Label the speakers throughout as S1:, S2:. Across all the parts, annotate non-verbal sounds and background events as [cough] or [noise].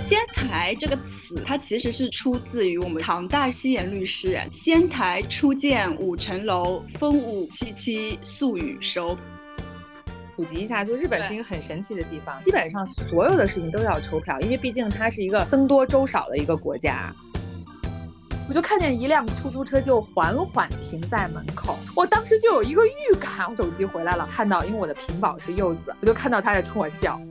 S1: 仙台这个词，它其实是出自于我们唐代西岩律诗“仙台初见五层楼，风舞凄凄宿雨收”。
S2: 普及一下，就日本是一个很神奇的地方，基本上所有的事情都要投票，因为毕竟它是一个僧多粥少的一个国家。我就看见一辆出租车就缓缓停在门口，我当时就有一个预感，我手机回来了，看到因为我的屏保是柚子，我就看到他在冲我笑。[laughs]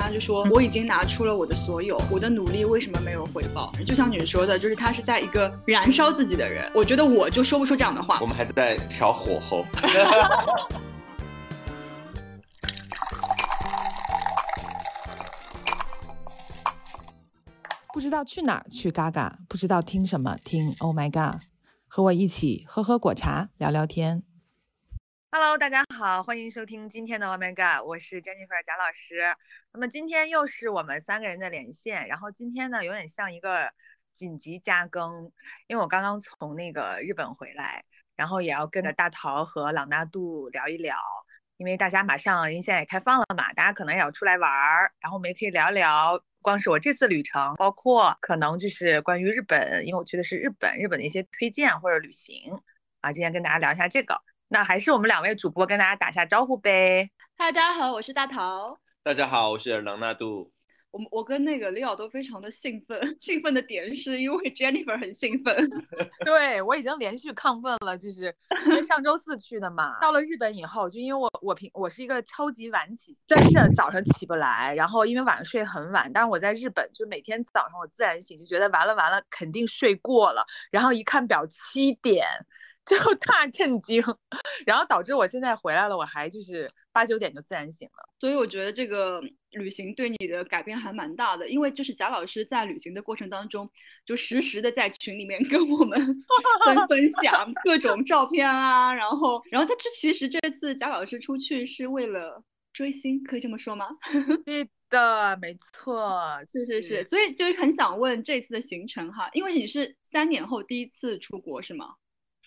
S1: 他就说我已经拿出了我的所有，我的努力为什么没有回报？就像你说的，就是他是在一个燃烧自己的人。我觉得我就说不出这样的话。
S3: 我们还在调火候。[laughs]
S4: 不知道去哪儿去嘎嘎，不知道听什么听 Oh my God，和我一起喝喝果茶，聊聊天。
S2: Hello，大家好，欢迎收听今天的 Oh My God，我是 Jennifer 贾老师。那么今天又是我们三个人的连线，然后今天呢有点像一个紧急加更，因为我刚刚从那个日本回来，然后也要跟着大桃和朗纳度聊一聊，因为大家马上因为现在也开放了嘛，大家可能也要出来玩儿，然后我们也可以聊一聊，光是我这次旅程，包括可能就是关于日本，因为我去的是日本，日本的一些推荐或者旅行啊，今天跟大家聊一下这个。那还是我们两位主播跟大家打下招呼呗。
S1: 嗨，大家好，我是大桃。
S3: 大家好，我是朗纳度。
S1: 我我跟那个李奥都非常的兴奋，[laughs] 兴奋的点是因为 Jennifer 很兴奋。[laughs]
S2: 对我已经连续亢奋了，就是 [laughs] 因为上周四去的嘛。到了日本以后，就因为我我平我是一个超级晚起，真是早上起不来，然后因为晚上睡很晚，但是我在日本就每天早上我自然醒，就觉得完了完了，肯定睡过了，然后一看表七点。就 [laughs] 大震惊，然后导致我现在回来了，我还就是八九点就自然醒了。
S1: 所以我觉得这个旅行对你的改变还蛮大的，因为就是贾老师在旅行的过程当中，就实时的在群里面 [laughs] 跟我们 [laughs] 分分享各种照片啊，然后，然后他这其实这次贾老师出去是为了追星，可以这么说吗？
S2: 对的，没错，
S1: 是是是，所以就是很想问这次的行程哈，因为你是三年后第一次出国是吗？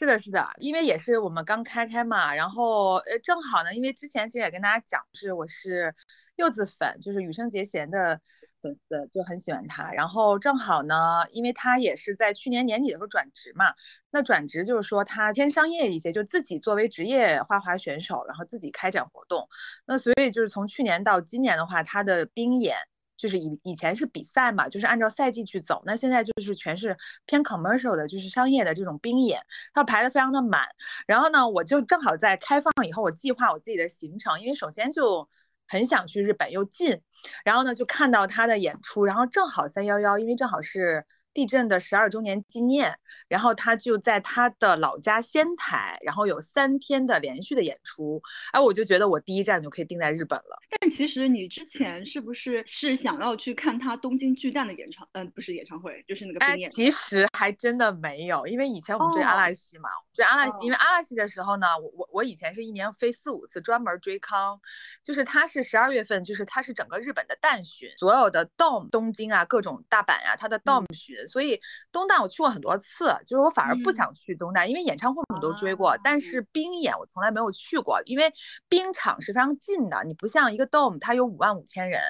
S2: 是的，是的，因为也是我们刚开开嘛，然后呃，正好呢，因为之前其实也跟大家讲，是我是柚子粉，就是羽生结弦的粉丝，就很喜欢他。然后正好呢，因为他也是在去年年底的时候转职嘛，那转职就是说他偏商业一些，就自己作为职业花滑选手，然后自己开展活动。那所以就是从去年到今年的话，他的冰演。就是以以前是比赛嘛，就是按照赛季去走。那现在就是全是偏 commercial 的，就是商业的这种兵演，它排的非常的满。然后呢，我就正好在开放以后，我计划我自己的行程，因为首先就很想去日本又近，然后呢就看到他的演出，然后正好三幺幺，因为正好是。地震的十二周年纪念，然后他就在他的老家仙台，然后有三天的连续的演出，哎，我就觉得我第一站就可以定在日本了。
S1: 但其实你之前是不是是想要去看他东京巨蛋的演唱？嗯，不是演唱会，就是那个冰演。
S2: 其实还真的没有，因为以前我们追阿拉西嘛，追阿拉西，因为阿拉西的时候呢，我我我以前是一年飞四五次，专门追康，就是他是十二月份，就是他是整个日本的淡巡，所有的 dom 东京啊，各种大阪啊，他的 dom 巡。所以东大我去过很多次，就是我反而不想去东大，因为演唱会我们都追过，但是冰演我从来没有去过，因为冰场是非常近的，你不像一个 dome，它有五万五千人，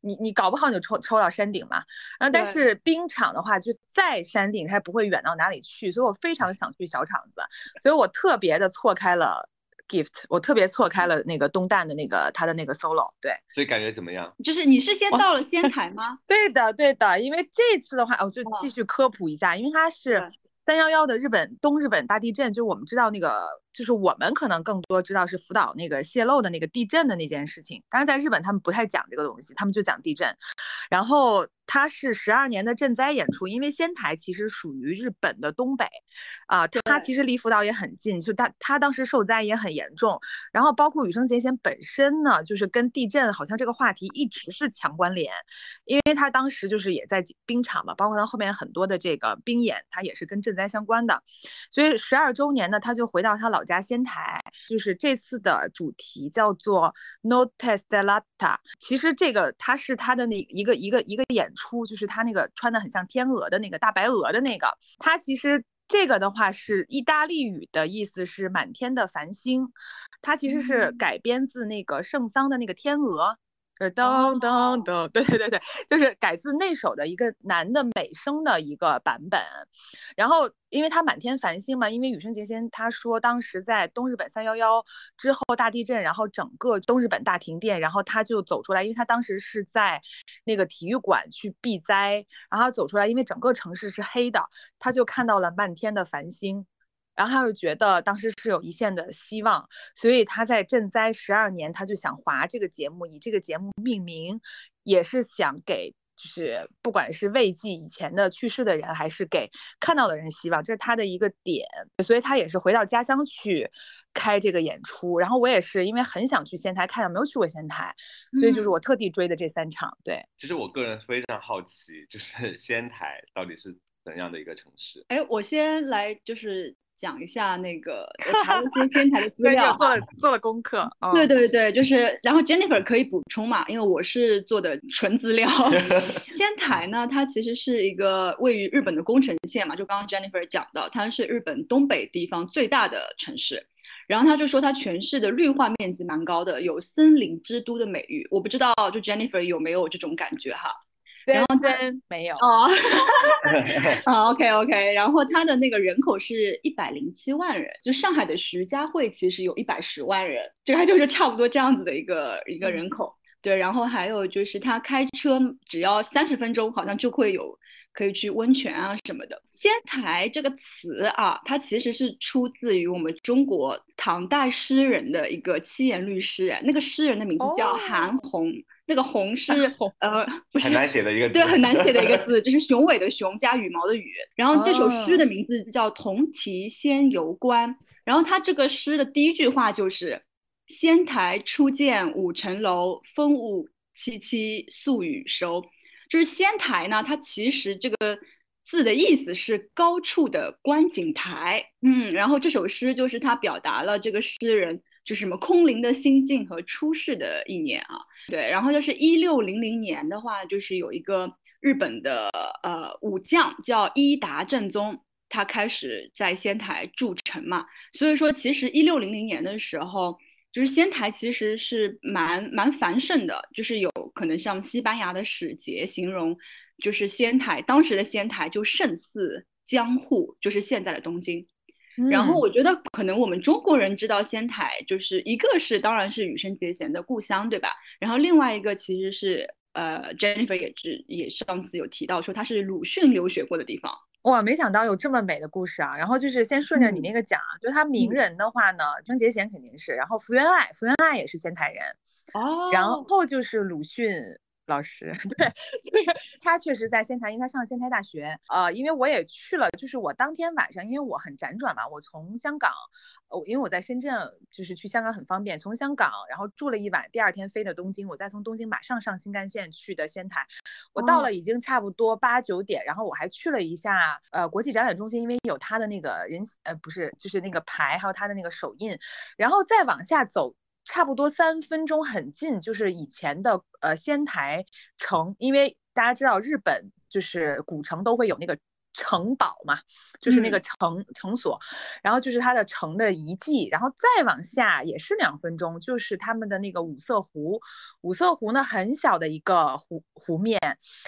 S2: 你你搞不好你就抽抽到山顶嘛。然后但是冰场的话，就在山顶，它也不会远到哪里去，所以我非常想去小场子，所以我特别的错开了。gift，我特别错开了那个东旦的那个他的那个 solo，对，
S3: 所以感觉怎么样？
S1: 就是你是先到了仙台吗？[laughs]
S2: 对的，对的，因为这次的话，我就继续科普一下，因为它是三幺幺的日本东日本大地震，就我们知道那个，就是我们可能更多知道是福岛那个泄漏的那个地震的那件事情，当然在日本他们不太讲这个东西，他们就讲地震，然后。它是十二年的赈灾演出，因为仙台其实属于日本的东北，啊，它其实离福岛也很近，就它它当时受灾也很严重。然后包括羽生结弦本身呢，就是跟地震好像这个话题一直是强关联，因为他当时就是也在冰场嘛，包括他后面很多的这个冰演，他也是跟赈灾相关的。所以十二周年呢，他就回到他老家仙台，就是这次的主题叫做 Notte Stellata。其实这个它是它的那一个一个一个演。出就是它那个穿的很像天鹅的那个大白鹅的那个，它其实这个的话是意大利语的意思是满天的繁星，它其实是改编自那个圣桑的那个天鹅，就是噔噔噔，对对对对，就是改自那首的一个男的美声的一个版本。然后，因为他满天繁星嘛，因为羽生结弦他说当时在东日本三幺幺之后大地震，然后整个东日本大停电，然后他就走出来，因为他当时是在那个体育馆去避灾，然后走出来，因为整个城市是黑的，他就看到了漫天的繁星。然后他又觉得当时是有一线的希望，所以他在赈灾十二年，他就想划这个节目，以这个节目命名，也是想给就是不管是慰藉以前的去世的人，还是给看到的人希望，这是他的一个点。所以他也是回到家乡去开这个演出。然后我也是因为很想去仙台看，没有去过仙台，所以就是我特地追的这三场。对，
S3: 其实我个人非常好奇，就是 [laughs] 仙台到底是怎样的一个城市？
S1: 哎，我先来就是。讲一下那个，[laughs] 我查了一些仙台的资料，
S2: 做了做了功课。
S1: 对对对，就是，然后 Jennifer 可以补充嘛，因为我是做的纯资料。[laughs] 仙台呢，它其实是一个位于日本的宫城县嘛，就刚刚 Jennifer 讲到，它是日本东北地方最大的城市。然后他就说，它全市的绿化面积蛮高的，有森林之都的美誉。我不知道，就 Jennifer 有没有这种感觉哈？
S2: 然后真没有
S1: 哦，[laughs] 好 OK OK，然后它的那个人口是一百零七万人，就上海的徐家汇其实有一百十万人，这个就是差不多这样子的一个一个人口。对，然后还有就是他开车只要三十分钟，好像就会有可以去温泉啊什么的。仙台这个词啊，它其实是出自于我们中国唐代诗人的一个七言律诗，那个诗人的名字叫韩翃。那个“红”是呃，不是
S3: 很难写的一个字，
S1: 对，很难写的一个 [laughs] 字，就是雄伟的“雄”加羽毛的“羽”。然后这首诗的名字叫《同题仙游观》。然后它这个诗的第一句话就是“仙台初见五层楼，风物凄凄宿雨收”。就是仙台呢，它其实这个字的意思是高处的观景台。嗯，然后这首诗就是它表达了这个诗人。就什么空灵的心境和出世的一年啊，对，然后就是一六零零年的话，就是有一个日本的呃武将叫伊达正宗，他开始在仙台筑城嘛，所以说其实一六零零年的时候，就是仙台其实是蛮蛮繁盛的，就是有可能像西班牙的使节形容，就是仙台当时的仙台就胜似江户，就是现在的东京。然后我觉得可能我们中国人知道仙台，就是一个是当然是羽生结弦的故乡，对吧？然后另外一个其实是呃，Jennifer 也是也上次有提到说他是鲁迅留学过的地方。
S2: 哇，没想到有这么美的故事啊！然后就是先顺着你那个讲，就他名人的话呢，羽生结弦肯定是，然后福原爱，福原爱也是仙台人
S1: 哦，
S2: 然后就是鲁迅。老师，[laughs] 对，就是他确实在仙台，因为他上了仙台大学。呃，因为我也去了，就是我当天晚上，因为我很辗转嘛，我从香港，呃，因为我在深圳，就是去香港很方便，从香港然后住了一晚，第二天飞的东京，我再从东京马上上新干线去的仙台。我到了已经差不多八九点，然后我还去了一下呃国际展览中心，因为有他的那个人呃不是就是那个牌，还有他的那个手印，然后再往下走。差不多三分钟，很近，就是以前的呃仙台城，因为大家知道日本就是古城都会有那个。城堡嘛，就是那个城城锁，然后就是它的城的遗迹，然后再往下也是两分钟，就是他们的那个五色湖。五色湖呢，很小的一个湖湖面，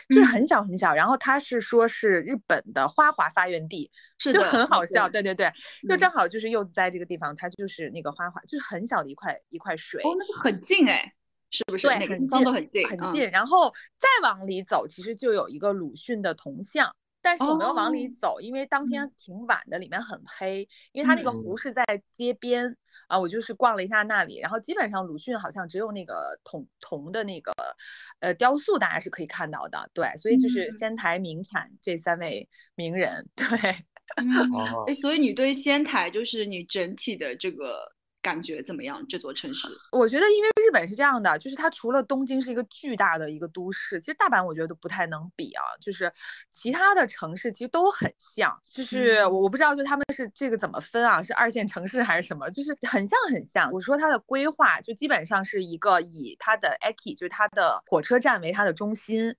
S2: 就是很小很小。然后它是说是日本的花滑发源地，是就很好笑。对对对，就正好就是又在这个地方，它就是那个花滑，就是很小的一块一块水。
S1: 哦，那个很近哎，是不是？
S2: 对，
S1: 很近，
S2: 很近，很近。然后再往里走，其实就有一个鲁迅的铜像。但是我没有往里走，因为当天挺晚的，里面很黑。因为它那个湖是在街边啊，我就是逛了一下那里，然后基本上鲁迅好像只有那个铜铜的那个呃雕塑，大家是可以看到的。对，所以就是仙台名产这三位名人。对，[laughs]
S1: 哎，所以你对仙台就是你整体的这个。感觉怎么样？这座城市，
S2: 我觉得，因为日本是这样的，就是它除了东京是一个巨大的一个都市，其实大阪我觉得都不太能比啊。就是其他的城市其实都很像，就是我我不知道，就他们是这个怎么分啊？是二线城市还是什么？就是很像很像。我说它的规划就基本上是一个以它的 eki，就是它的火车站为它的中心。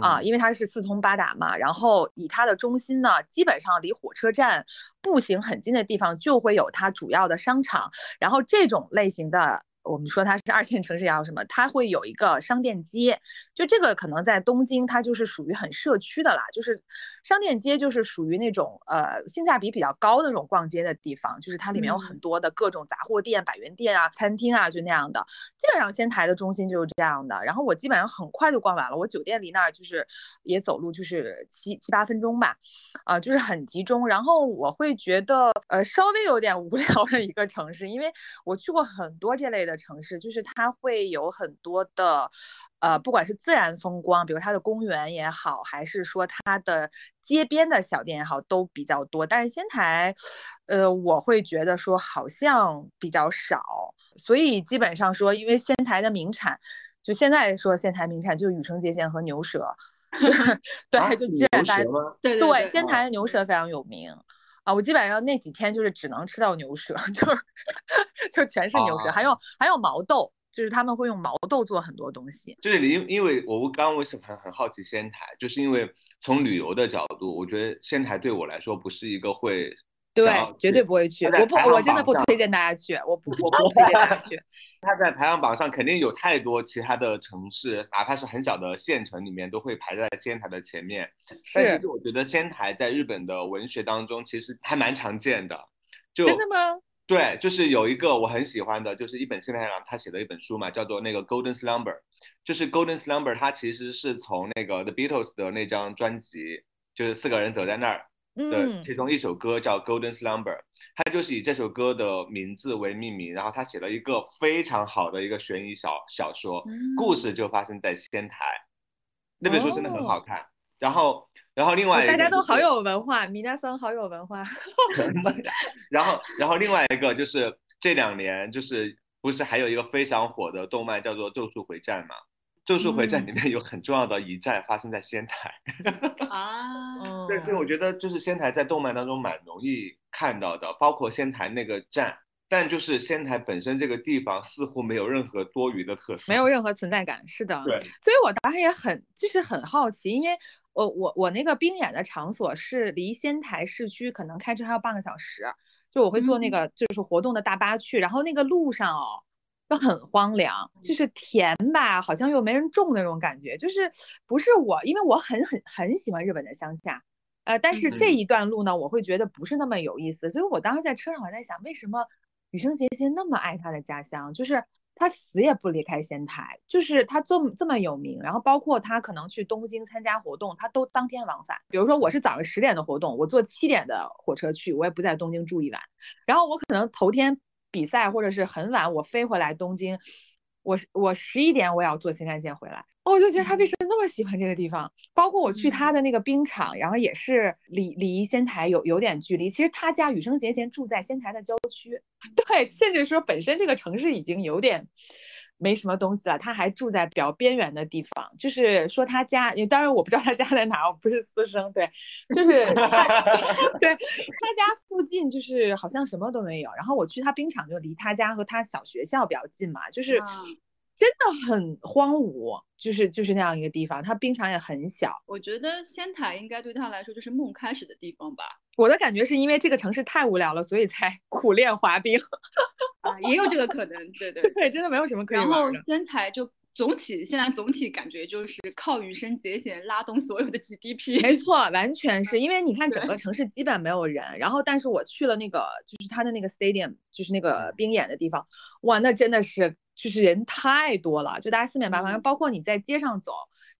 S2: 啊，因为它是四通八达嘛，然后以它的中心呢，基本上离火车站步行很近的地方就会有它主要的商场，然后这种类型的我们说它是二线城市也好什么，它会有一个商店街，就这个可能在东京它就是属于很社区的啦，就是商店街就是属于那种呃性价比比较高的那种逛街的地方，就是它里面有很多的各种杂货店、百元店啊、餐厅啊，就那样的。基本上仙台的中心就是这样的，然后我基本上很快就逛完了，我酒店离那儿就是也走路就是七七八分钟吧，啊，就是很集中。然后我会觉得呃稍微有点无聊的一个城市，因为我去过很多这类的城市，就是它会有很多的呃不管是自然风光，比如它的公园也好，还是说它的街边的小店也好，都比较多。但是仙台，呃，我会觉得说好像比较少。所以基本上说，因为仙台的名产，就现在说仙台名产就是羽生结弦和牛舌，[laughs] 对，就基本上
S1: 对
S2: 对，仙台的牛舌非常有名啊。我基本上那几天就是只能吃到牛舌，[laughs] 就是就全是牛舌，还有还有毛豆，就是他们会用毛豆做很多东西。
S3: 这里因因为我刚刚为什么很很好奇仙台，就是因为从旅游的角度，我觉得仙台对我来说不是一个会。
S2: 对，绝对不会去。我不，我真的不推荐大家去。我不，[laughs] 我不推荐大家去。[laughs]
S3: 它在排行榜上肯定有太多其他的城市，哪怕是很小的县城里面，都会排在仙台的前面。
S2: 是。
S3: 我觉得仙台在日本的文学当中其实还蛮常见的。就
S2: 真的吗？
S3: 对，就是有一个我很喜欢的，就是一本仙台人他写的一本书嘛，叫做那个《Golden Slumber》。就是 Golden Slumber，它其实是从那个 The Beatles 的那张专辑，就是四个人走在那儿。的其中一首歌叫《Golden Slumber》，他就是以这首歌的名字为命名，然后他写了一个非常好的一个悬疑小小说，故事就发生在仙台。那本书真的很好看。然后，然后另外
S2: 大家都好有文化，米娜桑好有文化。[laughs]
S3: 然后，然后另外一个就是这两年就是不是还有一个非常火的动漫叫做《咒术回战》嘛？《咒术回战》里面有很重要的一战发生在仙台 [laughs]
S1: 啊，
S3: 对，所以我觉得就是仙台在动漫当中蛮容易看到的，包括仙台那个站，但就是仙台本身这个地方似乎没有任何多余的特色，
S2: 没有任何存在感，是的，
S3: 对，
S2: 所以我当时也很就是很好奇，因为我我我那个冰演的场所是离仙台市区可能开车还要半个小时，就我会坐那个就是活动的大巴去，然后那个路上哦。都很荒凉，就是甜吧，好像又没人种那种感觉，就是不是我，因为我很很很喜欢日本的乡下，呃，但是这一段路呢，我会觉得不是那么有意思，所以我当时在车上我在想，为什么羽生结弦那么爱他的家乡，就是他死也不离开仙台，就是他这么这么有名，然后包括他可能去东京参加活动，他都当天往返，比如说我是早上十点的活动，我坐七点的火车去，我也不在东京住一晚，然后我可能头天。比赛或者是很晚，我飞回来东京，我我十一点我要坐新干线回来，我就觉得他为什么那么喜欢这个地方？包括我去他的那个冰场，然后也是离离仙台有有点距离。其实他家羽生结弦住在仙台的郊区，[laughs] 对，甚至说本身这个城市已经有点。没什么东西了，他还住在比较边缘的地方，就是说他家，当然我不知道他家在哪，我不是私生，对，[laughs] 就是他，对他家附近就是好像什么都没有，然后我去他冰场就离他家和他小学校比较近嘛，就是。真的很荒芜，就是就是那样一个地方，他冰场也很小。
S1: 我觉得仙台应该对他来说就是梦开始的地方吧。
S2: 我的感觉是因为这个城市太无聊了，所以才 [laughs] 苦练滑冰。
S1: 啊，也有这个可能，对 [laughs] 对
S2: 对，真的没有什么可以。
S1: 然后仙台就总体现在总体感觉就是靠羽生结弦拉动所有的 GDP。
S2: 没错，完全是 [laughs] 因为你看整个城市基本没有人，然后但是我去了那个就是他的那个 stadium，就是那个冰演的地方，哇，那真的是。就是人太多了，就大家四面八方，包括你在街上走，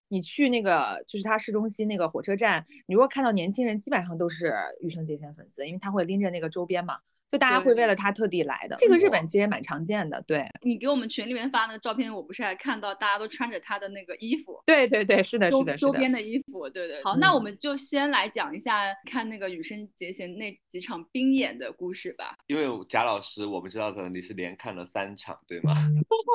S2: 你去那个就是它市中心那个火车站，你如果看到年轻人，基本上都是羽生结弦粉丝，因为他会拎着那个周边嘛。就大家会为了他特地来的，这个日本其实蛮常见的。对
S1: 你给我们群里面发那个照片，我不是还看到大家都穿着他的那个衣服？
S2: 对对对，是的，是的，
S1: 周边的衣服。对对。好，那我们就先来讲一下看那个羽生结弦那几场冰演的故事吧。
S3: 因为贾老师，我们知道可能你是连看了三场，对吗？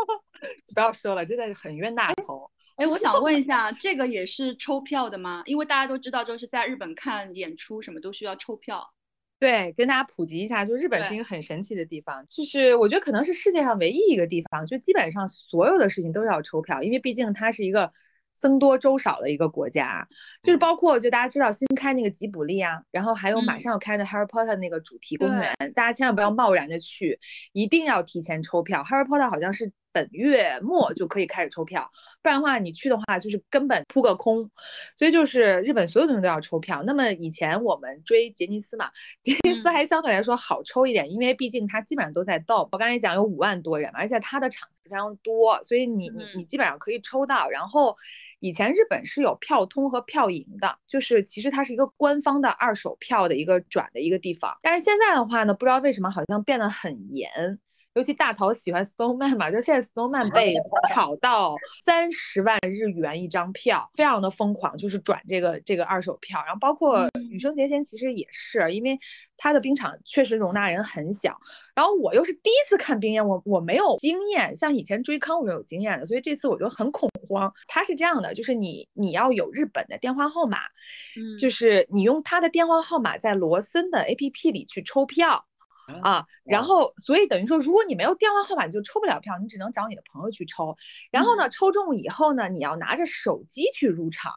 S3: [laughs]
S2: 不要说了，真的很冤大头。
S1: 哎，我想问一下，这个也是抽票的吗？因为大家都知道，就是在日本看演出什么都需要抽票。
S2: 对，跟大家普及一下，就日本是一个很神奇的地方，就是我觉得可能是世界上唯一一个地方，就基本上所有的事情都要抽票，因为毕竟它是一个僧多粥少的一个国家，就是包括就大家知道新开那个吉卜力啊，然后还有马上要开的 Harry Potter 那个主题公园，大家千万不要贸然的去，一定要提前抽票。Harry Potter 好像是本月末就可以开始抽票，不然的话你去的话就是根本扑个空。所以就是日本所有东西都要抽票。那么以前我们追杰尼斯嘛，杰尼斯还相对来说好抽一点，因为毕竟它基本上都在 Dome。我刚才讲有五万多人嘛，而且它的场次非常多，所以你你你基本上可以抽到。然后。以前日本是有票通和票银的，就是其实它是一个官方的二手票的一个转的一个地方。但是现在的话呢，不知道为什么好像变得很严，尤其大头喜欢 Snowman 嘛，就现在 Snowman [laughs] 被炒到三十万日元一张票，非常的疯狂，就是转这个这个二手票。然后包括羽生结弦其实也是，因为他的冰场确实容纳人很小。然后我又是第一次看冰演，我我没有经验，像以前追康我是有经验的，所以这次我就很恐慌。他是这样的，就是你你要有日本的电话号码，嗯，就是你用他的电话号码在罗森的 APP 里去抽票啊，然后所以等于说，如果你没有电话号码，你就抽不了票，你只能找你的朋友去抽。然后呢，抽中以后呢，你要拿着手机去入场，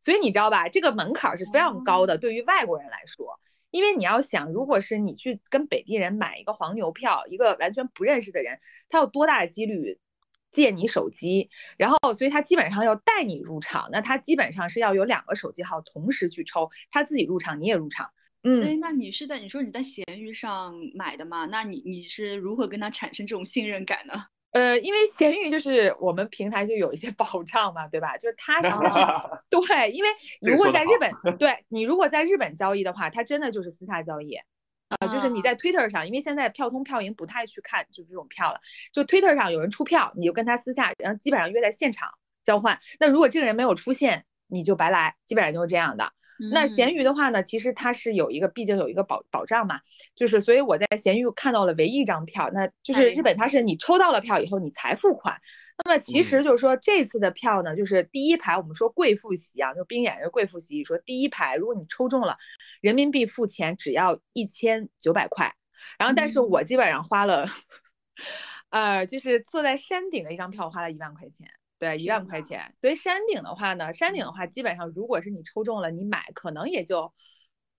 S2: 所以你知道吧，这个门槛是非常高的，对于外国人来说。因为你要想，如果是你去跟本地人买一个黄牛票，一个完全不认识的人，他有多大的几率借你手机？然后，所以他基本上要带你入场，那他基本上是要有两个手机号同时去抽，他自己入场，你也入场。嗯，
S1: 哎，那你是在你说你在闲鱼上买的吗？那你你是如何跟他产生这种信任感呢？[laughs]
S2: 呃，因为闲鱼就是我们平台就有一些保障嘛，对吧？就是他就是 [laughs] 对，因为如果在日本，[laughs] 对你如果在日本交易的话，它真的就是私下交易啊，就是你在 Twitter 上，因为现在票通票银不太去看就这种票了，就 Twitter 上有人出票，你就跟他私下，然后基本上约在现场交换。那如果这个人没有出现，你就白来，基本上就是这样的。那闲鱼的话呢，其实它是有一个，毕竟有一个保保障嘛，就是所以我在闲鱼看到了唯一一张票，那就是日本它是你抽到了票以后你才付款。那么其实就是说这次的票呢，就是第一排我们说贵妇席啊，就冰演的贵妇席，说第一排如果你抽中了，人民币付钱只要一千九百块，然后但是我基本上花了，[laughs] 呃，就是坐在山顶的一张票花了一万块钱。对，一万块钱。所以山顶的话呢，山顶的话，基本上如果是你抽中了，你买可能也就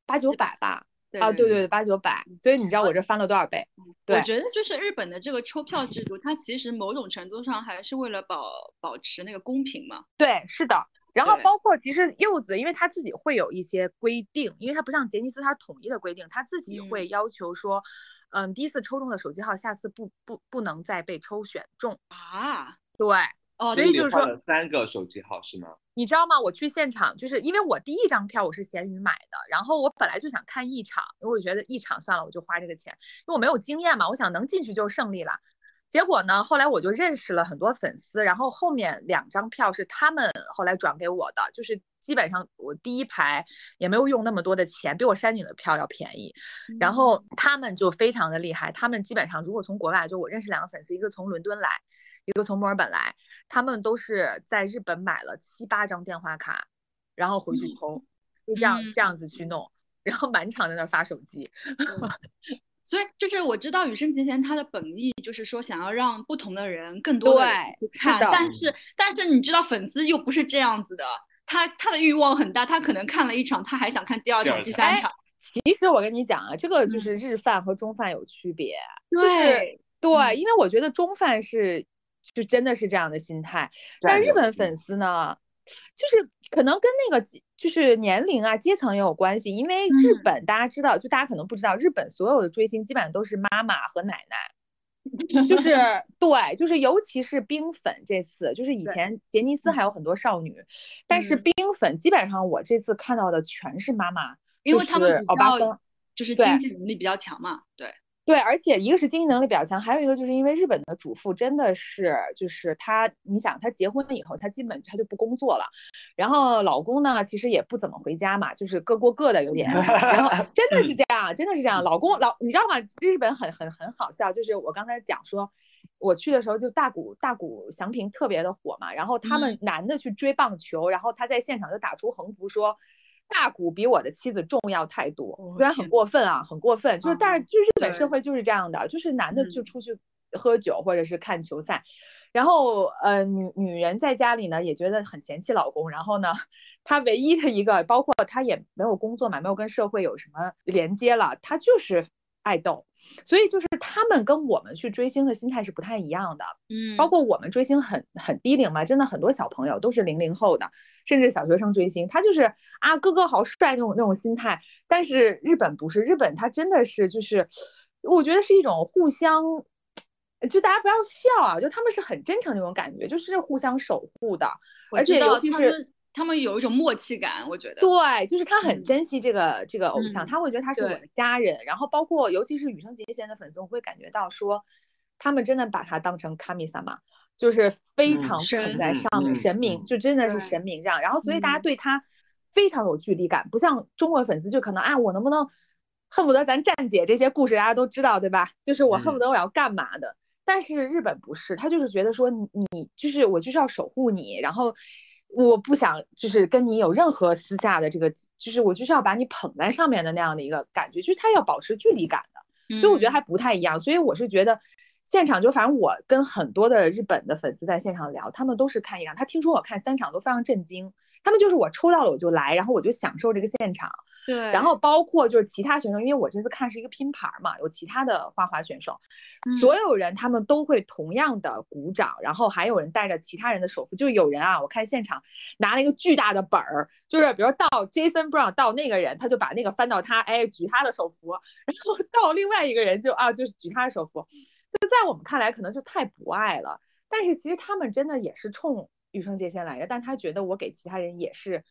S2: 八九百吧。啊，对对对，八九百。所以你知道我这翻了多少倍？我
S1: 觉得就是日本的这个抽票制度，它其实某种程度上还是为了保保持那个公平嘛。
S2: 对，是的。然后包括其实柚子，因为他自己会有一些规定，因为他不像杰尼斯，他是统一的规定，他自己会要求说，嗯，第一次抽中的手机号，下次不不不能再被抽选中
S1: 啊。
S2: 对。哦，所以就是说
S3: 三个手机号是吗？
S2: 你知道吗？我去现场就是因为我第一张票我是闲鱼买的，然后我本来就想看一场，因为我觉得一场算了，我就花这个钱，因为我没有经验嘛，我想能进去就是胜利了。结果呢，后来我就认识了很多粉丝，然后后面两张票是他们后来转给我的，就是基本上我第一排也没有用那么多的钱，比我山顶的票要便宜。然后他们就非常的厉害，他们基本上如果从国外，就我认识两个粉丝，一个从伦敦来。一个从墨尔本来，他们都是在日本买了七八张电话卡，然后回去抽，就这样这样子去弄，然后满场在那发手机。[laughs]
S1: 所以就是我知道羽生结弦他的本意就是说想要让不同的人更多的看，但是但是你知道粉丝又不是这样子的，他他的欲望很大，他可能看了一场，他还想看第二场、第三场。
S2: 其实我跟你讲啊，这个就是日饭和中饭有区别，
S1: 对
S2: 对，因为我觉得中饭是。就真的是这样的心态，但日本粉丝呢，就是可能跟那个就是年龄啊、阶层也有关系。因为日本大家知道，就大家可能不知道，日本所有的追星基本上都是妈妈和奶奶，[laughs] 就是对，就是尤其是冰粉这次，就是以前杰尼斯还有很多少女，但是冰粉基本上我这次看到的全是妈妈，
S1: 因为他们就是经。济能力比较强嘛，对。
S2: 对，而且一个是经济能力比较强，还有一个就是因为日本的主妇真的是，就是她，你想她结婚了以后，她基本她就不工作了，然后老公呢，其实也不怎么回家嘛，就是各过各的有点，[laughs] 然后真的是这样，真的是这样，老公老你知道吗？日本很很很好笑，就是我刚才讲说，我去的时候就大谷大谷翔平特别的火嘛，然后他们男的去追棒球，然后他在现场就打出横幅说。大谷比我的妻子重要太多，虽然很过分啊，很过分，就是但是就日本社会就是这样的，就是男的就出去喝酒或者是看球赛。然后，呃，女女人在家里呢，也觉得很嫌弃老公。然后呢，她唯一的一个，包括她也没有工作嘛，没有跟社会有什么连接了，她就是爱豆。所以就是他们跟我们去追星的心态是不太一样的。
S1: 嗯，
S2: 包括我们追星很很低龄嘛，真的很多小朋友都是零零后的，甚至小学生追星，他就是啊哥哥好帅那种那种心态。但是日本不是，日本他真的是就是，我觉得是一种互相。就大家不要笑啊！就他们是很真诚那种感觉，就是互相守护的，而且尤其是
S1: 他们有一种默契感，我觉得
S2: 对，就是他很珍惜这个这个偶像，他会觉得他是我的家人。然后包括尤其是羽生结弦的粉丝，我会感觉到说，他们真的把他当成卡米萨玛，就是非常捧在上面，神明就真的是神明这样。然后所以大家对他非常有距离感，不像中国粉丝就可能啊，我能不能恨不得咱站姐这些故事大家都知道对吧？就是我恨不得我要干嘛的。但是日本不是，他就是觉得说你你就是我就是要守护你，然后我不想就是跟你有任何私下的这个，就是我就是要把你捧在上面的那样的一个感觉，就是他要保持距离感的，所以我觉得还不太一样。所以我是觉得现场就反正我跟很多的日本的粉丝在现场聊，他们都是看一场，他听说我看三场都非常震惊。他们就是我抽到了我就来，然后我就享受这个现场。
S1: 对，
S2: 然后包括就是其他选手，因为我这次看是一个拼盘嘛，有其他的花滑选手，所有人他们都会同样的鼓掌，然后还有人带着其他人的手幅，就有人啊，我看现场拿了一个巨大的本儿，就是比如到 Jason Brown 到那个人，他就把那个翻到他，哎，举他的手幅，然后到另外一个人就啊，就是举他的手幅，就在我们看来可能就太不爱了，但是其实他们真的也是冲。羽生结弦来的，但他觉得我给其他人也是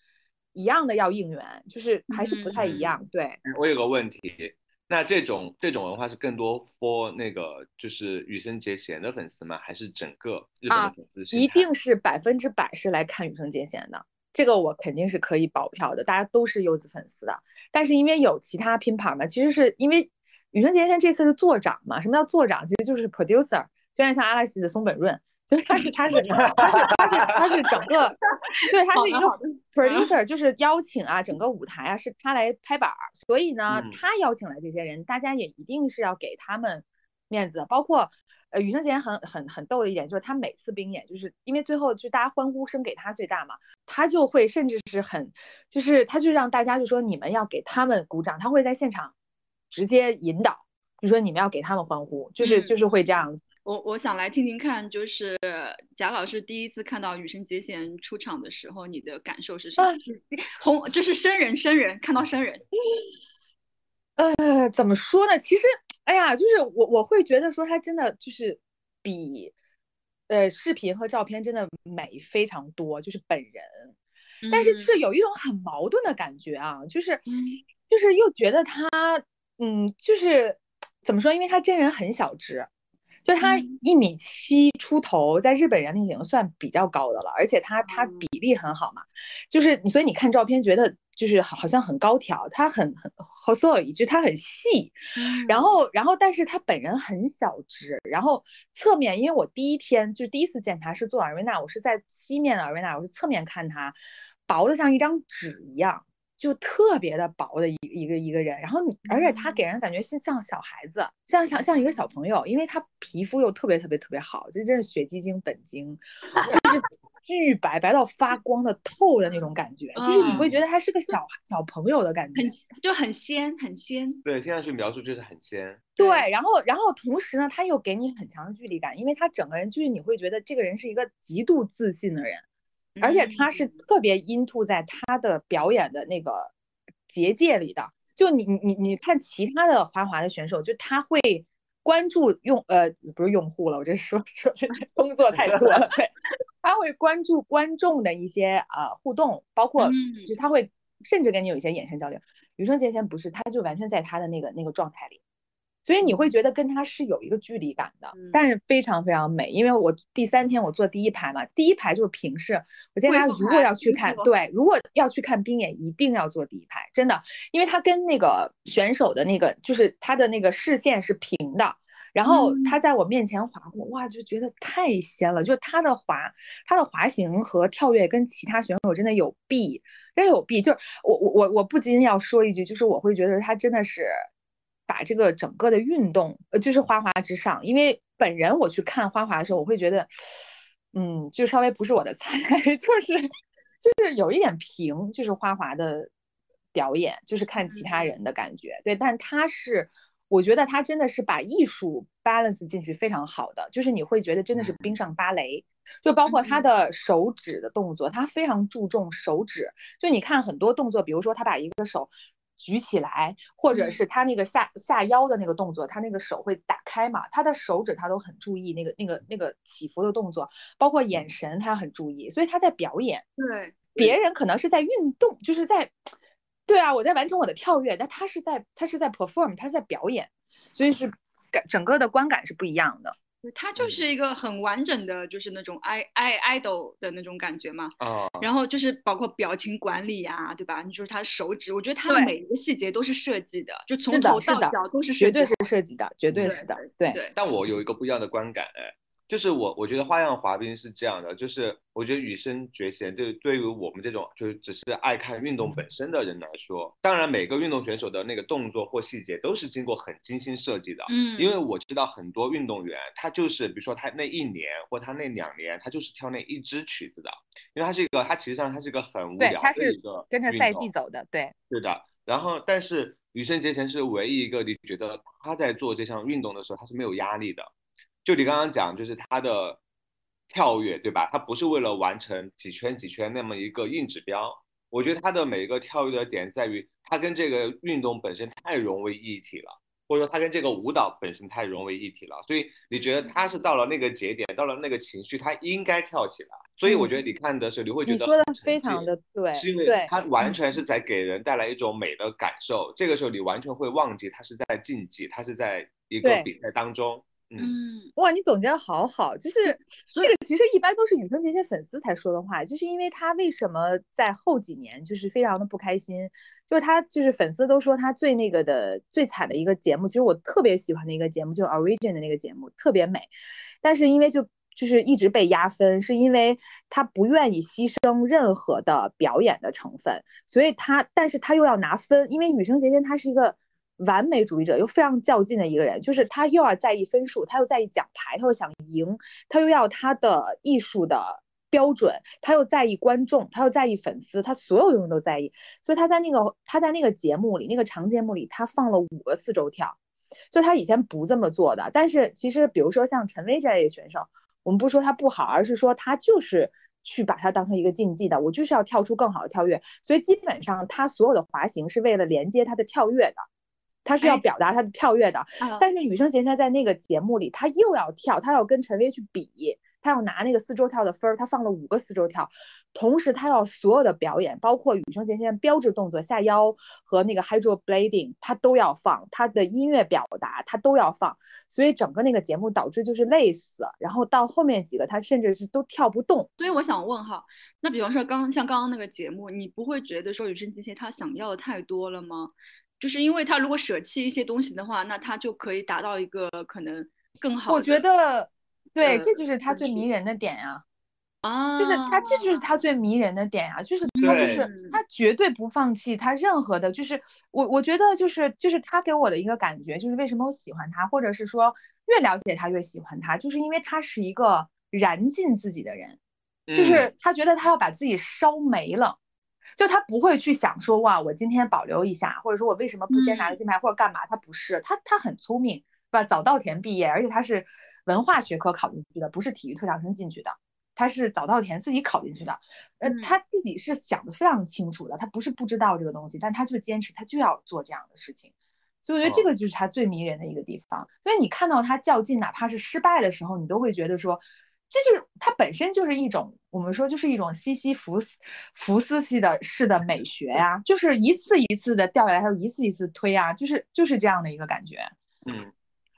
S2: 一样的要应援，就是还是不太一样。对，
S3: 我有个问题，那这种这种文化是更多 for 那个就是羽生结弦的粉丝吗？还是整个日本的粉丝？
S2: 一定是百分之百是来看羽生结弦的，这个我肯定是可以保票的。大家都是柚子粉丝的，但是因为有其他拼盘嘛，其实是因为羽生结弦这次是座长嘛。什么叫座长？其实就是 producer，就像像阿拉西的松本润。就他是他是 [laughs] 他是他是他是整个，[laughs] 对，他是一个 producer，就是邀请啊，整个舞台啊是他来拍板儿，所以呢，他邀请来这些人，大家也一定是要给他们面子。包括呃，羽生结弦很很很逗的一点就是，他每次冰演，就是因为最后就大家欢呼声给他最大嘛，他就会甚至是很，就是他就让大家就说你们要给他们鼓掌，他会在现场直接引导，就说你们要给他们欢呼，就是就是会这样。
S1: 我我想来听听看，就是贾老师第一次看到羽生结弦出场的时候，你的感受是什么？[laughs] 红就是生人，生人看到生人。[laughs]
S2: 呃，怎么说呢？其实，哎呀，就是我我会觉得说他真的就是比呃视频和照片真的美非常多，就是本人。但是是有一种很矛盾的感觉啊，就是就是又觉得他嗯，就是怎么说？因为他真人很小只。就他一米七出头，在日本人里已经算比较高的了，而且他他比例很好嘛，就是所以你看照片觉得就是好好像很高挑，他很很和所有一句他很细，然后然后但是他本人很小只，然后侧面因为我第一天就第一次见他是做 arena，我是在西面的 arena，我是侧面看他，薄的像一张纸一样。就特别的薄的一一个一个人，然后你，而且他给人感觉是像小孩子，像像像一个小朋友，因为他皮肤又特别特别特别好，这真是雪肌精本精，[laughs] 就是巨白白到发光的透的那种感觉，就是你会觉得他是个小小朋友的感觉，
S1: 很就很仙很仙。
S3: 对，现在去描述就是很仙。
S2: 对，然后然后同时呢，他又给你很强的距离感，因为他整个人就是你会觉得这个人是一个极度自信的人。而且他是特别 into 在他的表演的那个结界里的，就你你你你看其他的滑滑的选手，就他会关注用呃不是用户了，我这说说这 [laughs] 工作太多了，对，他会关注观众的一些呃互动，包括就他会甚至跟你有一些眼神交流。羽生结弦不是，他就完全在他的那个那个状态里。所以你会觉得跟他是有一个距离感的，但是非常非常美。因为我第三天我坐第一排嘛，第一排就是平视。我建议大家如果要去看，对，如果要去看冰演，一定要坐第一排，真的，因为他跟那个选手的那个就是他的那个视线是平的，然后他在我面前滑过，哇，就觉得太仙了。就他的滑，他的滑行和跳跃跟其他选手真的有弊，真有弊。就是我我我我不禁要说一句，就是我会觉得他真的是。把这个整个的运动，呃，就是花滑之上。因为本人我去看花滑的时候，我会觉得，嗯，就稍微不是我的 [laughs] 菜，就是就是有一点平，就是花滑的表演，就是看其他人的感觉。对，但他是，我觉得他真的是把艺术 balance 进去非常好的，就是你会觉得真的是冰上芭蕾。就包括他的手指的动作，他非常注重手指。就你看很多动作，比如说他把一个手举起来，或者是他那个下下腰的那个动作，他那个手会打开嘛，他的手指他都很注意那个那个那个起伏的动作，包括眼神他很注意。所以他在表演，
S1: 对
S2: 别人可能是在运动，就是在对啊，我在完成我的跳跃，但他是在他是在 perform，他在表演，所以是感整个的观感是不一样的。
S1: 它就是一个很完整的，就是那种 i i idol 的那种感觉嘛。
S3: 啊，
S1: 然后就是包括表情管理呀，对吧？你说他手指，我觉得他的每一个细节都是设计的，就从头到脚都是
S2: 绝对是设计的，绝对是的，对
S1: 对。
S3: 但我有一个不一样的观感，哎。就是我，我觉得花样滑冰是这样的，就是我觉得羽生结弦对对于我们这种就是只是爱看运动本身的人来说，当然每个运动选手的那个动作或细节都是经过很精心设计的。
S1: 嗯，
S3: 因为我知道很多运动员，他就是比如说他那一年或他那两年，他就是跳那一支曲子的，因为他是一个，他其实上他是一个很无聊的一个
S2: 跟着赛季走的，对，
S3: 是的。然后，但是羽生结弦是唯一一个你觉得他在做这项运动的时候，他是没有压力的。就你刚刚讲，就是他的跳跃，对吧？他不是为了完成几圈几圈那么一个硬指标。我觉得他的每一个跳跃的点在于，他跟这个运动本身太融为一体了，或者说他跟这个舞蹈本身太融为一体了。所以你觉得他是到了那个节点，到了那个情绪，他应该跳起来。所以我觉得你看的时候，你会觉得
S2: 说的非常的对，
S3: 是因为他完全是在给人带来一种美的感受。这个时候你完全会忘记他是在竞技，他是在一个比赛当中。
S1: 嗯，
S2: 哇，你总结的好好，就是这个其实一般都是羽生结弦粉丝才说的话，就是因为他为什么在后几年就是非常的不开心，就是他就是粉丝都说他最那个的最惨的一个节目，其实我特别喜欢的一个节目就是 Origin 的那个节目，特别美，但是因为就就是一直被压分，是因为他不愿意牺牲任何的表演的成分，所以他但是他又要拿分，因为羽生结弦他是一个。完美主义者又非常较劲的一个人，就是他又要在意分数，他又在意奖牌，他又想赢，他又要他的艺术的标准，他又在意观众，他又在意粉丝，他所有东西都在意。所以他在那个他在那个节目里，那个长节目里，他放了五个四周跳，就他以前不这么做的。但是其实，比如说像陈薇这类选手，我们不说他不好，而是说他就是去把它当成一个竞技的，我就是要跳出更好的跳跃。所以基本上他所有的滑行是为了连接他的跳跃的。他是要表达他的跳跃的，但是羽生结弦在那个节目里，他又要跳，他要跟陈薇去比，他要拿那个四周跳的分儿，他放了五个四周跳，同时他要所有的表演，包括羽生结弦标志动作下腰和那个 hydro blading，他都要放，他的音乐表达他都要放，所以整个那个节目导致就是累死，然后到后面几个他甚至是都跳不动。
S1: 所以我想问哈，那比方说刚像刚刚那个节目，你不会觉得说羽生结弦他想要的太多了吗？就是因为他如果舍弃一些东西的话，那他就可以达到一个可能更好。
S2: 我觉得，对，这就是他最迷人的点呀。
S1: 啊，
S2: 就是他，这就是他最迷人的点呀。就是他，就是他绝对不放弃他任何的。就是我，我觉得就是就是他给我的一个感觉，就是为什么我喜欢他，或者是说越了解他越喜欢他，就是因为他是一个燃尽自己的人，就是他觉得他要把自己烧没了。就他不会去想说哇，我今天保留一下，或者说我为什么不先拿个金牌或者干嘛？他不是，他他很聪明，对吧？早稻田毕业，而且他是文化学科考进去的，不是体育特长生进去的，他是早稻田自己考进去的。呃，他自己是想的非常清楚的，他不是不知道这个东西，但他就坚持，他就要做这样的事情。所以我觉得这个就是他最迷人的一个地方。所以你看到他较劲，哪怕是失败的时候，你都会觉得说。这就是它本身就是一种，我们说就是一种西西弗斯弗斯系的式的美学呀，就是一次一次的掉下来，还有一次一次推啊，就是就是这样的一个感觉。
S3: 嗯，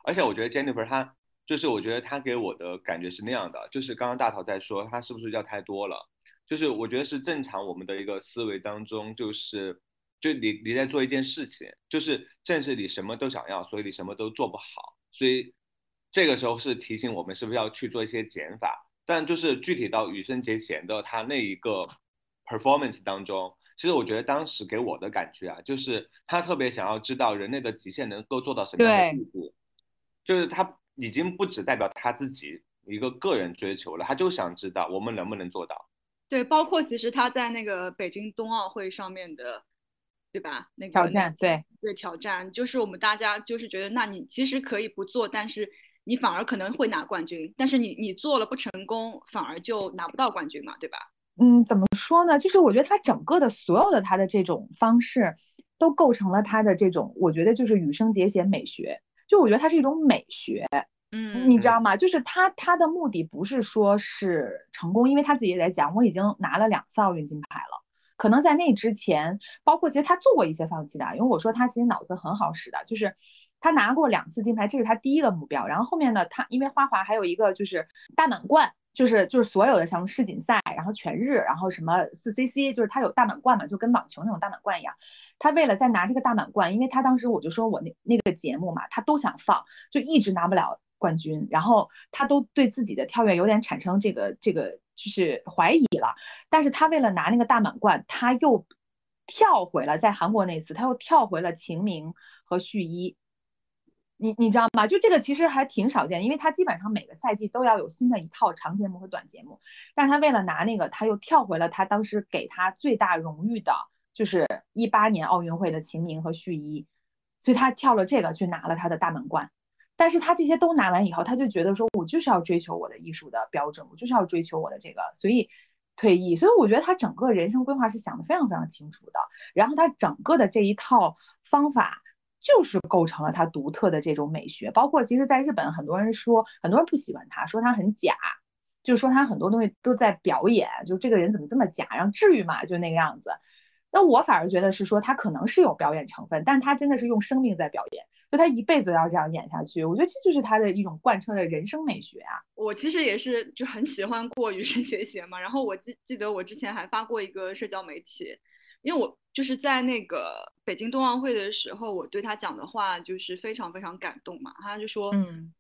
S3: 而且我觉得 Jennifer 她就是我觉得她给我的感觉是那样的，就是刚刚大头在说她是不是要太多了，就是我觉得是正常我们的一个思维当中，就是就你你在做一件事情，就是正是你什么都想要，所以你什么都做不好，所以。这个时候是提醒我们是不是要去做一些减法，但就是具体到羽生结弦的他那一个 performance 当中，其实我觉得当时给我的感觉啊，就是他特别想要知道人类的极限能够做到什么样的地步，就是他已经不只代表他自己一个个人追求了，他就想知道我们能不能做到。
S1: 对，包括其实他在那个北京冬奥会上面的，对吧？那个
S2: 挑战，对
S1: 对挑战，就是我们大家就是觉得，那你其实可以不做，但是你反而可能会拿冠军，但是你你做了不成功，反而就拿不到冠军嘛，对吧？
S2: 嗯，怎么说呢？就是我觉得他整个的所有的他的这种方式，都构成了他的这种，我觉得就是羽生结弦美学。就我觉得它是一种美学。
S1: 嗯，
S2: 你知道吗？就是他，他的目的不是说是成功，因为他自己也在讲，我已经拿了两次奥运金牌了。可能在那之前，包括其实他做过一些放弃的，因为我说他其实脑子很好使的，就是他拿过两次金牌，这是他第一个目标。然后后面呢，他因为花滑还有一个就是大满贯，就是就是所有的像世锦赛，然后全日，然后什么四 CC，就是他有大满贯嘛，就跟网球那种大满贯一样。他为了再拿这个大满贯，因为他当时我就说我那那个节目嘛，他都想放，就一直拿不了。冠军，然后他都对自己的跳跃有点产生这个这个就是怀疑了，但是他为了拿那个大满贯，他又跳回了在韩国那次，他又跳回了秦明和旭一，你你知道吗？就这个其实还挺少见，因为他基本上每个赛季都要有新的一套长节目和短节目，但他为了拿那个，他又跳回了他当时给他最大荣誉的，就是一八年奥运会的秦明和序一，所以他跳了这个去拿了他的大满贯。但是他这些都拿完以后，他就觉得说，我就是要追求我的艺术的标准，我就是要追求我的这个，所以退役。所以我觉得他整个人生规划是想的非常非常清楚的。然后他整个的这一套方法，就是构成了他独特的这种美学。包括其实在日本，很多人说，很多人不喜欢他，说他很假，就说他很多东西都在表演，就这个人怎么这么假？然后至于嘛，就那个样子。那我反而觉得是说他可能是有表演成分，但他真的是用生命在表演。就他一辈子要这样演下去，我觉得这就是他的一种贯彻的人生美学啊。
S1: 我其实也是就很喜欢过羽生结弦嘛，然后我记记得我之前还发过一个社交媒体，因为我就是在那个北京冬奥会的时候，我对他讲的话就是非常非常感动嘛。他就说，
S2: 嗯，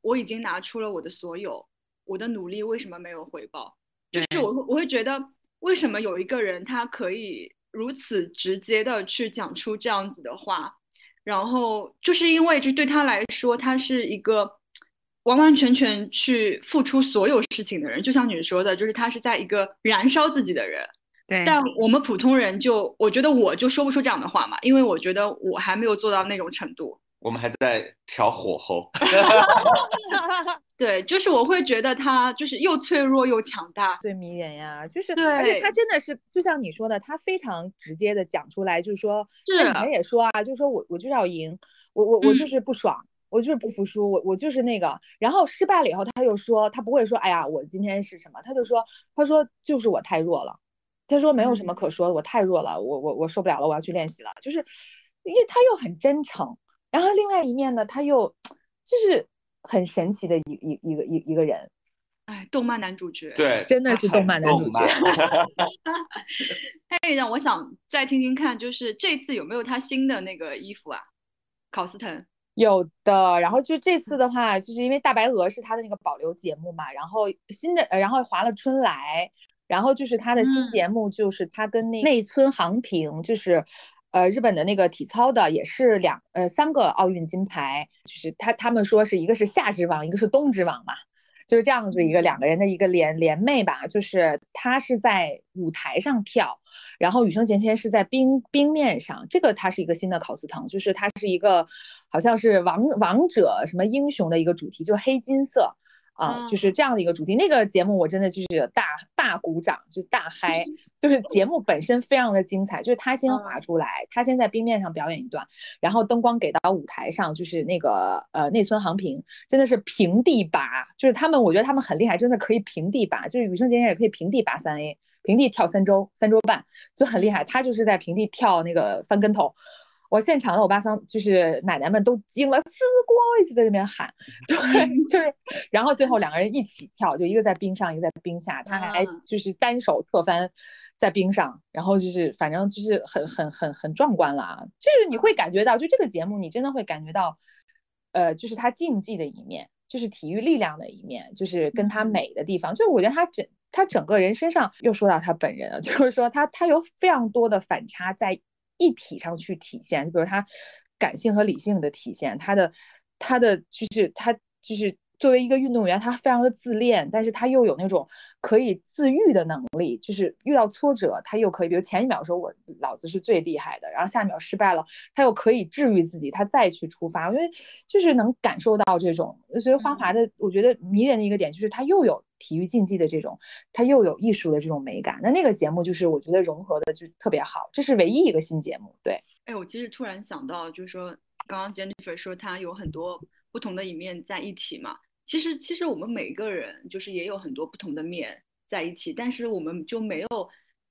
S1: 我已经拿出了我的所有，我的努力为什么没有回报？就是我我会觉得，为什么有一个人他可以如此直接的去讲出这样子的话？然后就是因为，就对他来说，他是一个完完全全去付出所有事情的人。就像你说的，就是他是在一个燃烧自己的人。
S2: 对。
S1: 但我们普通人就，我觉得我就说不出这样的话嘛，因为我觉得我还没有做到那种程度。
S3: 我们还在调火候。[laughs]
S1: 对，就是我会觉得他就是又脆弱又强大，
S2: 最迷人呀。就是，
S1: 对，
S2: 而且他真的是就像你说的，他非常直接的讲出来，就是说，
S1: 是，
S2: 以前也说啊，就是说我我就是要赢，我我我就是不爽，我就是不服输，我我就是那个。然后失败了以后，他又说他不会说，哎呀，我今天是什么？他就说，他说就是我太弱了，他说没有什么可说的，我太弱了，我我我受不了了，我要去练习了。就是，因为他又很真诚，然后另外一面呢，他又就是。很神奇的一一一个一一个人，
S1: 哎，动漫男主角，
S3: 对，
S2: 真的是动漫男主角。[laughs] [laughs]
S1: 哎，让我想再听听看，就是这次有没有他新的那个衣服啊？考斯滕
S2: 有的，然后就这次的话，就是因为大白鹅是他的那个保留节目嘛，然后新的，然后划了春来，然后就是他的新节目，就是他跟那内村航平，就是。呃，日本的那个体操的也是两呃三个奥运金牌，就是他他们说是一个是夏之王，一个是冬之王嘛，就是这样子一个两个人的一个联联袂吧。就是他是在舞台上跳，然后羽生结弦是在冰冰面上。这个它是一个新的考斯滕，就是它是一个好像是王王者什么英雄的一个主题，就黑金色。啊，就是这样的一个主题。那个节目我真的就是大大鼓掌，就是大嗨，[laughs] 就是节目本身非常的精彩。就是他先滑出来，他先在冰面上表演一段，然后灯光给到舞台上，就是那个呃内村航平真的是平地拔，就是他们我觉得他们很厉害，真的可以平地拔，就是羽生结弦也可以平地拔三 A，平地跳三周三周半就很厉害。他就是在平地跳那个翻跟头。我现场的我爸桑就是奶奶们都惊了，死光一直在那边喊，[laughs] 对，就是，然后最后两个人一起跳，就一个在冰上，一个在冰下，他还就是单手侧翻在冰上，然后就是反正就是很很很很壮观了啊，就是你会感觉到，就这个节目你真的会感觉到，呃，就是他竞技的一面，就是体育力量的一面，就是跟他美的地方，就是我觉得他整他整个人身上又说到他本人了，就是说他他有非常多的反差在一体上去体现，比如他感性和理性的体现，他的他的就是他就是。作为一个运动员，他非常的自恋，但是他又有那种可以自愈的能力，就是遇到挫折，他又可以，比如前一秒说我老子是最厉害的，然后下一秒失败了，他又可以治愈自己，他再去出发。我觉得就是能感受到这种，所以花滑的，我觉得迷人的一个点就是他又有体育竞技的这种，它又有艺术的这种美感。那那个节目就是我觉得融合的就特别好，这是唯一一个新节目。对，
S1: 哎，我其实突然想到，就是说刚刚 Jennifer 说她有很多不同的一面在一起嘛。其实，其实我们每个人就是也有很多不同的面在一起，但是我们就没有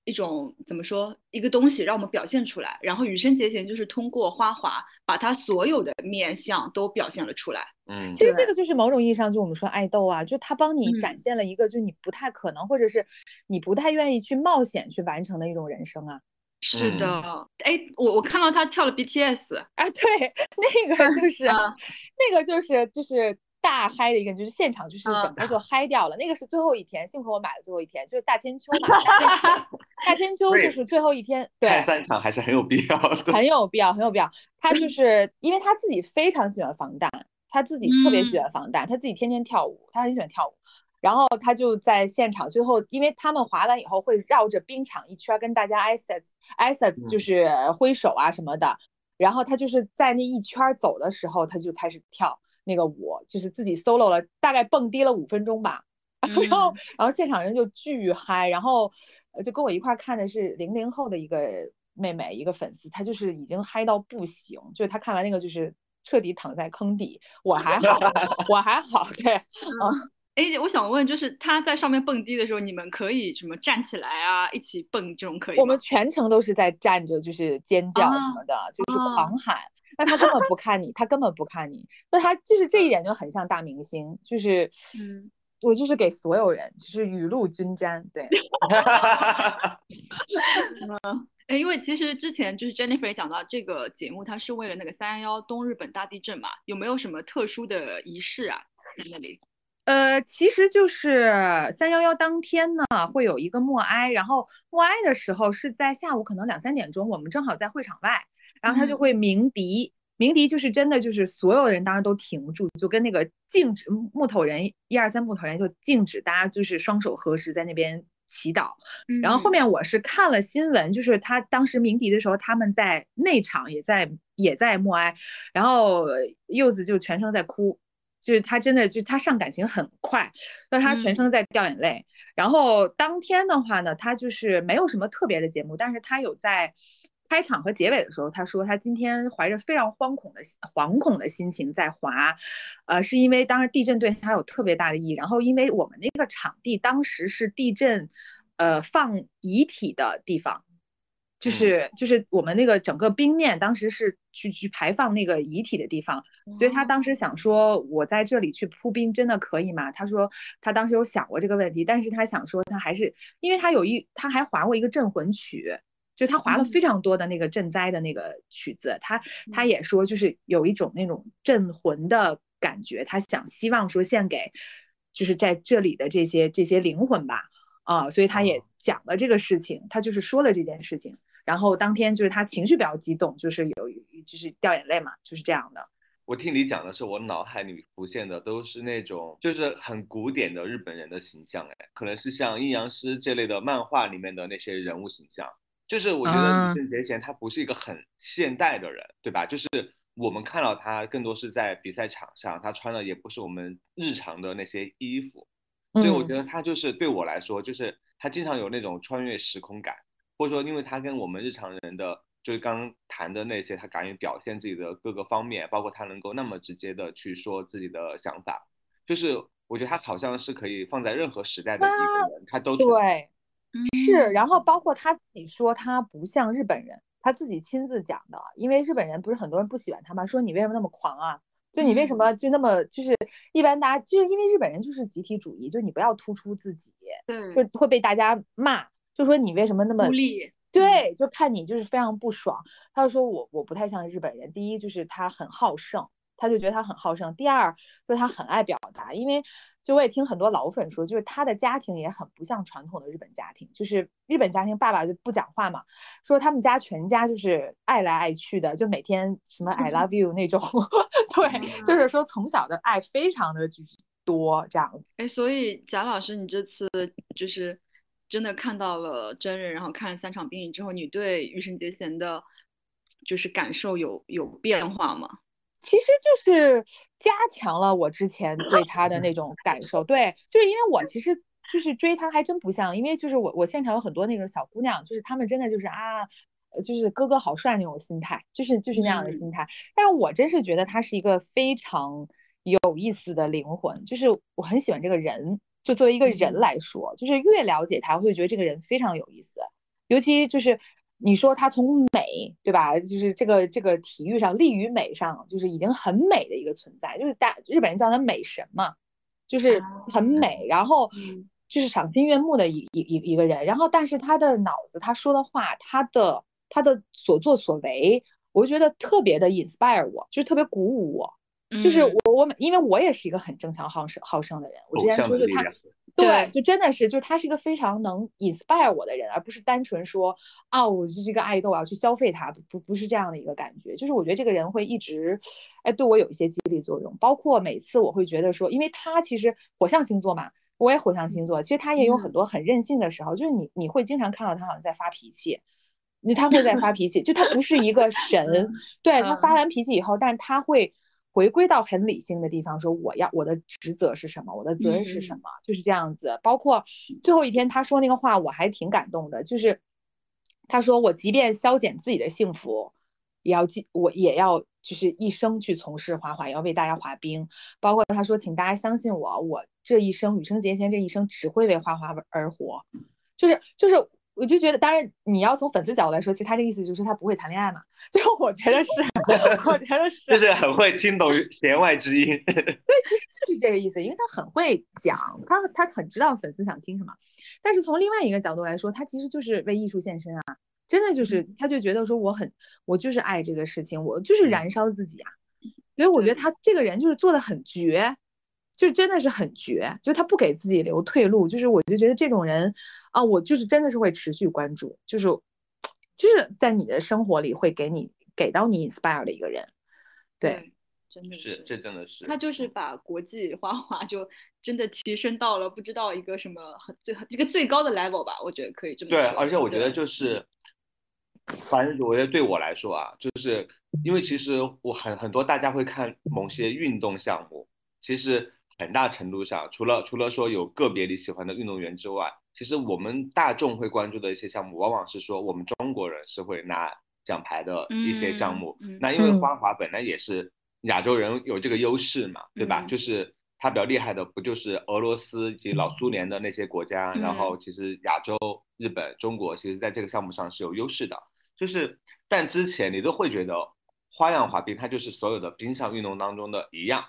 S1: 一种怎么说一个东西让我们表现出来。然后羽生结弦就是通过花滑把他所有的面相都表现了出来。
S3: 嗯，
S2: 其实这个就是某种意义上就我们说爱豆啊，就他帮你展现了一个就你不太可能或者是你不太愿意去冒险去完成的一种人生啊。
S1: 是的，哎，我我看到他跳了 BTS
S2: 啊，对，[laughs] 那个就是那个就是就是。大嗨的一个就是现场就是整个就。嗨掉了，那个是最后一天，幸亏我买了最后一天，就是大千秋嘛，大千秋 [laughs] 就是最后一天，对，
S3: 三场还是很有必要的，
S2: 很有必要，很有必要。他就是因为他自己非常喜欢防弹，他自己特别喜欢防弹，他自己天天跳舞，他很喜欢跳舞，然后他就在现场最后，因为他们滑完以后会绕着冰场一圈跟大家 assets assets 就。是挥手啊什么的，然后他就是在那一圈走的时候，他就开始跳。那个我就是自己 solo 了，大概蹦迪了五分钟吧，[laughs] 然后然后现场人就巨嗨，然后就跟我一块看的是零零后的一个妹妹，一个粉丝，她就是已经嗨到不行，就是她看完那个就是彻底躺在坑底，我还好，[laughs] 我还好，对，嗯，
S1: 哎，我想问，就是她在上面蹦迪的时候，你们可以什么站起来啊，一起蹦这种可以
S2: 我们全程都是在站着，就是尖叫什。么的，就是狂喊。那他根本不看你，他根本不看你，那他就是这一点就很像大明星，就是，嗯，我就是给所有人就是雨露均沾，对。[laughs]
S1: 嗯，哎，因为其实之前就是 Jennifer 也讲到这个节目，它是为了那个三幺幺东日本大地震嘛，有没有什么特殊的仪式啊在那里？
S2: 呃，其实就是三幺幺当天呢，会有一个默哀，然后默哀的时候是在下午可能两三点钟，我们正好在会场外。然后他就会鸣笛，鸣笛就是真的，就是所有人当时都停住，就跟那个静止木头人一二三木头人就静止，大家就是双手合十在那边祈祷。然后后面我是看了新闻，就是他当时鸣笛的时候，他们在内场也在也在默哀，然后柚子就全程在哭，就是他真的就他上感情很快，那他全程在掉眼泪。然后当天的话呢，他就是没有什么特别的节目，但是他有在。开场和结尾的时候，他说他今天怀着非常惶恐的惶恐的心情在滑，呃，是因为当时地震对他有特别大的意义。然后，因为我们那个场地当时是地震，呃，放遗体的地方，就是就是我们那个整个冰面当时是去去排放那个遗体的地方，所以他当时想说，我在这里去铺冰真的可以吗？他说他当时有想过这个问题，但是他想说他还是，因为他有一他还划过一个镇魂曲。就他划了非常多的那个赈灾的那个曲子，他他也说就是有一种那种镇魂的感觉，他想希望说献给就是在这里的这些这些灵魂吧，啊，所以他也讲了这个事情，他就是说了这件事情，然后当天就是他情绪比较激动，就是有就是掉眼泪嘛，就是这样的。
S3: 我听你讲的时候，我脑海里浮现的都是那种就是很古典的日本人的形象，哎，可能是像阴阳师这类的漫画里面的那些人物形象。就是我觉得李圣杰贤他不是一个很现代的人，对吧？就是我们看到他更多是在比赛场上，他穿的也不是我们日常的那些衣服，所以我觉得他就是对我来说，就是他经常有那种穿越时空感，或者说因为他跟我们日常人的，就是刚刚谈的那些，他敢于表现自己的各个方面，包括他能够那么直接的去说自己的想法，就是我觉得他好像是可以放在任何时代的一个人，他都
S2: 对。是，然后包括他自己说他不像日本人，他自己亲自讲的，因为日本人不是很多人不喜欢他吗？说你为什么那么狂啊？就你为什么就那么就是一般大家就是因为日本人就是集体主义，就你不要突出自己，
S1: 对，
S2: 会会被大家骂，就说你为什么那么
S1: 孤立？
S2: 对，就看你就是非常不爽。他就说我我不太像日本人，第一就是他很好胜，他就觉得他很好胜。第二，说他很爱表达，因为就我也听很多老粉说，就是他的家庭也很不像传统的日本家庭，就是日本家庭爸爸就不讲话嘛，说他们家全家就是爱来爱去的，就每天什么 I love you 那种，[laughs] 对，就是说从小的爱非常的就是多这样子。
S1: 哎，所以贾老师，你这次就是真的看到了真人，然后看了三场电影之后，你对羽生结弦的，就是感受有有变化吗？
S2: 其实就是加强了我之前对他的那种感受，对，就是因为我其实就是追他还真不像，因为就是我我现场有很多那种小姑娘，就是她们真的就是啊，就是哥哥好帅那种心态，就是就是那样的心态。但是我真是觉得他是一个非常有意思的灵魂，就是我很喜欢这个人，就作为一个人来说，就是越了解他，我会觉得这个人非常有意思，尤其就是。你说他从美，对吧？就是这个这个体育上，力与美上，就是已经很美的一个存在，就是大日本人叫他美神嘛，就是很美，然后就是赏心悦目的一一一一个人。然后，但是他的脑子，他说的话，他的他的所作所为，我就觉得特别的 inspire 我，就是特别鼓舞我。就是我我因为我也是一个很争强好胜好胜的人，我之前说就他。对，就真的是，就是他是一个非常能 inspire 我的人，而不是单纯说啊，我是一个爱豆，我要去消费他，不不是这样的一个感觉。就是我觉得这个人会一直，哎，对我有一些激励作用。包括每次我会觉得说，因为他其实火象星座嘛，我也火象星座，其实他也有很多很任性的时候，就是你你会经常看到他好像在发脾气，就他会在发脾气，就他不是一个神，[laughs] 对他发完脾气以后，但是他会。回归到很理性的地方，说我要我的职责是什么，我的责任是什么，就是这样子。包括最后一天他说那个话，我还挺感动的。就是他说我即便消减自己的幸福，也要记我也要就是一生去从事滑滑，也要为大家滑冰。包括他说，请大家相信我，我这一生羽生结弦这一生只会为滑滑而活。就是就是。我就觉得，当然你要从粉丝角度来说，其实他这个意思就是他不会谈恋爱嘛。就我觉得是，[laughs] 我觉得是，
S3: 就是很会听懂弦外之音。[laughs] 对，
S2: 其实就是这个意思，因为他很会讲，他他很知道粉丝想听什么。但是从另外一个角度来说，他其实就是为艺术献身啊，真的就是，他就觉得说我很，我就是爱这个事情，我就是燃烧自己啊。所以我觉得他这个人就是做的很绝。就真的是很绝，就他不给自己留退路，就是我就觉得这种人啊，我就是真的是会持续关注，就是就是在你的生活里会给你给到你 inspire 的一个人，
S1: 对，真的
S3: 是这真的是
S1: 他就是把国际花滑就真的提升到了不知道一个什么很最这个最高的 level 吧，我觉得可以这么
S3: 对，而且我觉得就是，反正我觉得对我来说啊，就是因为其实我很很多大家会看某些运动项目，其实。很大程度上，除了除了说有个别你喜欢的运动员之外，其实我们大众会关注的一些项目，往往是说我们中国人是会拿奖牌的一些项目。那因为花滑本来也是亚洲人有这个优势嘛，对吧？就是他比较厉害的，不就是俄罗斯以及老苏联的那些国家？然后其实亚洲、日本、中国，其实在这个项目上是有优势的。就是，但之前你都会觉得花样滑冰它就是所有的冰上运动当中的一样。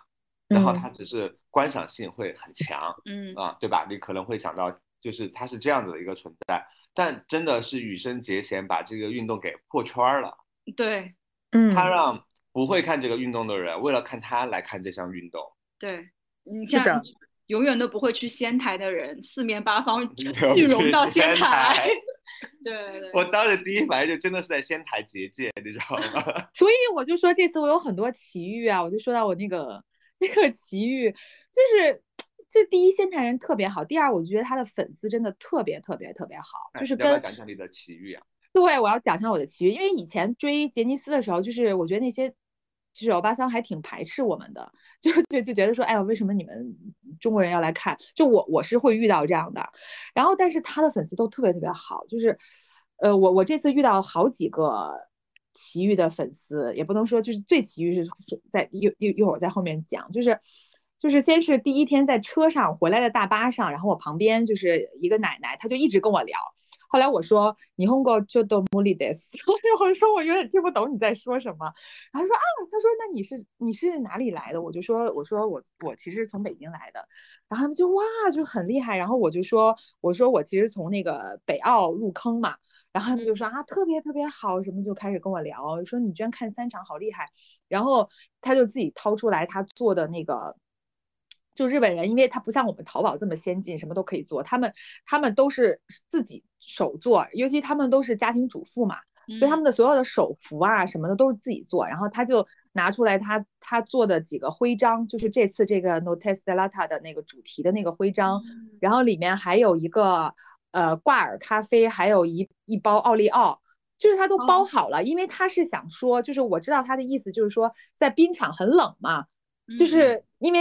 S3: 然后它只是观赏性会很强，嗯啊，对吧？你可能会想到，就是它是这样子的一个存在，但真的是羽生结弦把这个运动给破圈了。
S1: 对，
S2: 嗯，
S3: 他让不会看这个运动的人为了看他来看这项运动。
S1: 对，你像永远都不会去仙台的人，四面八方 [laughs] 聚拢到仙台。[laughs] 对对。
S3: 我当时第一反应就真的是在仙台结界，你知道吗？[laughs]
S2: 所以我就说这次我有很多奇遇啊，我就说到我那个。那个奇遇就是，就第一，仙台人特别好；第二，我觉得他的粉丝真的特别特别特别好。就是跟
S3: 讲讲你的奇遇啊。
S2: 对，我要讲讲我的奇遇，因为以前追杰尼斯的时候，就是我觉得那些就是欧巴桑还挺排斥我们的，就就就觉得说，哎呀，为什么你们中国人要来看？就我我是会遇到这样的。然后，但是他的粉丝都特别特别好，就是，呃，我我这次遇到好几个。奇遇的粉丝也不能说就是最奇遇是在一一一会儿在后面讲，就是就是先是第一天在车上回来的大巴上，然后我旁边就是一个奶奶，她就一直跟我聊。后来我说你红过就都木里德斯，[laughs] 我说我有点听不懂你在说什么。然后说啊，她说那你是你是哪里来的？我就说我说我我其实从北京来的。然后他们就哇就很厉害。然后我就说我说我其实从那个北澳入坑嘛。然后他们就说啊特别特别好，什么就开始跟我聊，说你居然看三场好厉害。然后他就自己掏出来他做的那个，就日本人，因为他不像我们淘宝这么先进，什么都可以做，他们他们都是自己手做，尤其他们都是家庭主妇嘛。所以他们的所有的手幅啊什么的都是自己做，然后他就拿出来他他做的几个徽章，就是这次这个 Notes Delata 的那个主题的那个徽章，然后里面还有一个呃挂耳咖啡，还有一一包奥利奥，就是他都包好了，因为他是想说，就是我知道他的意思，就是说在冰场很冷嘛，就是因为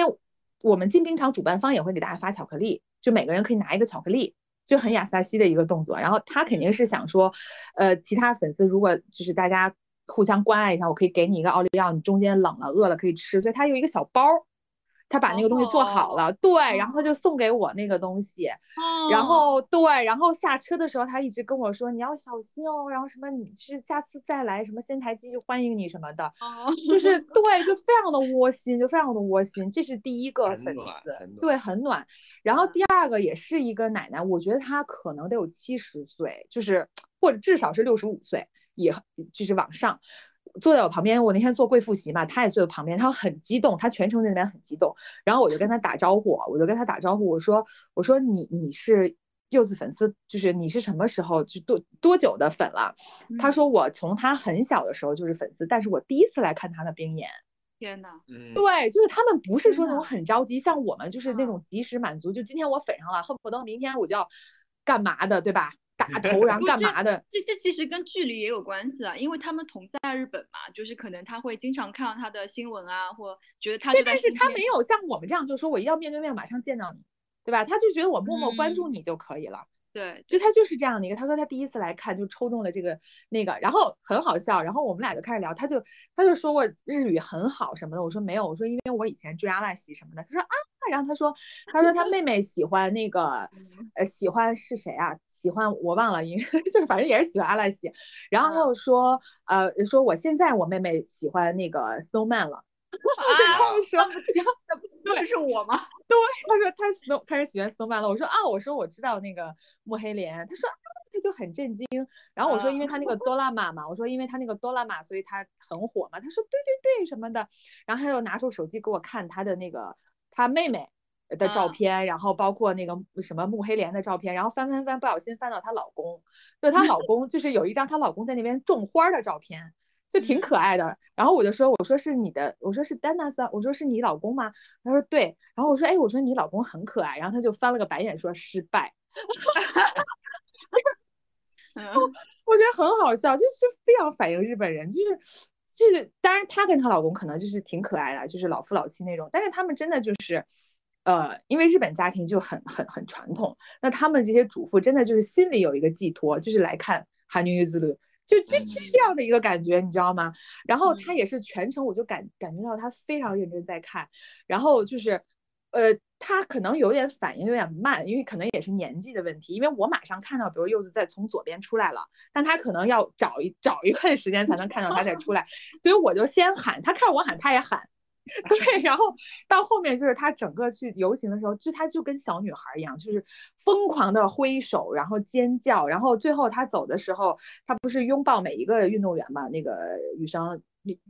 S2: 我们进冰场，主办方也会给大家发巧克力，就每个人可以拿一个巧克力。就很亚萨西的一个动作，然后他肯定是想说，呃，其他粉丝如果就是大家互相关爱一下，我可以给你一个奥利奥，你中间冷了饿了可以吃，所以他有一个小包。他把那个东西做好了，对，然后他就送给我那个东西，然后对，然后下车的时候他一直跟我说你要小心哦，然后什么你就是下次再来什么仙台继续欢迎你什么的，就是 [laughs] 对，就非常的窝心，就非常的窝心，这是第一个粉丝，对，很暖。然后第二个也是一个奶奶，我觉得她可能得有七十岁，就是或者至少是六十五岁，也就是往上。坐在我旁边，我那天坐贵妇席嘛，他也坐在旁边，他很激动，他全程在那边很激动。然后我就跟他打招呼，我就跟他打招呼，我说我说你你是柚子粉丝，就是你是什么时候就多多久的粉了？他说我从他很小的时候就是粉丝，但是我第一次来看他的冰演。
S1: 天呐，
S2: 对，就是他们不是说那种很着急，像我们就是那种及时满足，就今天我粉上了，恨不得明天我就要干嘛的，对吧？打 [laughs] 头然后干嘛的？
S1: 这这其实跟距离也有关系啊，因为他们同在日本嘛，就是可能他会经常看到他的新闻啊，或觉得他对。
S2: 但是他没有像我们这样，就说我一定要面对面马上见到你，对吧？他就觉得我默默关注你就可以了。
S1: 对，
S2: 就他就是这样的一个。他说他第一次来看就抽中了这个那个，然后很好笑。然后我们俩就开始聊，他就他就说我日语很好什么的。我说没有，我说因为我以前追阿拉西什么的。他说啊，然后他说他说他妹妹喜欢那个 [laughs] 呃喜欢是谁啊？喜欢我忘了，因为 [laughs] 就是反正也是喜欢阿拉西。然后他又说呃说我现在我妹妹喜欢那个 Snowman 了。[laughs] 他们说，然后
S1: 那不是我吗？
S2: 对，他说他 snow 开始喜欢 snowman 了。我说啊，我说我知道那个木黑莲。他说啊，他就很震惊。然后我说，因为他那个哆啦玛嘛，我说因为他那个哆啦玛，所以他很火嘛。他说对对对什么的。然后他又拿出手机给我看他的那个他妹妹的照片，然后包括那个什么木黑莲的照片，然后翻翻翻，不小心翻到她老公，就她老 [laughs] 公就是有一张她老公在那边种花的照片。就挺可爱的，然后我就说，我说是你的，我说是丹娜桑，我说是你老公吗？他说对，然后我说，哎，我说你老公很可爱，然后他就翻了个白眼说失败，[laughs] [laughs] 我觉得很好笑，就是非常反映日本人，就是就是，当然她跟她老公可能就是挺可爱的，就是老夫老妻那种，但是他们真的就是，呃，因为日本家庭就很很很传统，那他们这些主妇真的就是心里有一个寄托，就是来看韩女玉之路。就就是这样的一个感觉，你知道吗？然后他也是全程，我就感感觉到他非常认真在看。然后就是，呃，他可能有点反应有点慢，因为可能也是年纪的问题。因为我马上看到，比如柚子在从左边出来了，但他可能要找一找一段时间才能看到他再出来，[laughs] 所以我就先喊，他看我喊，他也喊。[laughs] 对，然后到后面就是他整个去游行的时候，就他就跟小女孩一样，就是疯狂的挥手，然后尖叫，然后最后他走的时候，他不是拥抱每一个运动员嘛？那个女生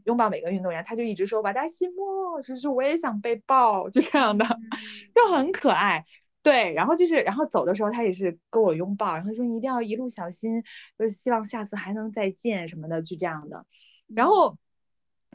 S2: 拥抱每个运动员，他就一直说瓦达西莫，就是我也想被抱，就这样的，[laughs] 就很可爱。对，然后就是，然后走的时候他也是跟我拥抱，然后说你一定要一路小心，就是希望下次还能再见什么的，就这样的，然后。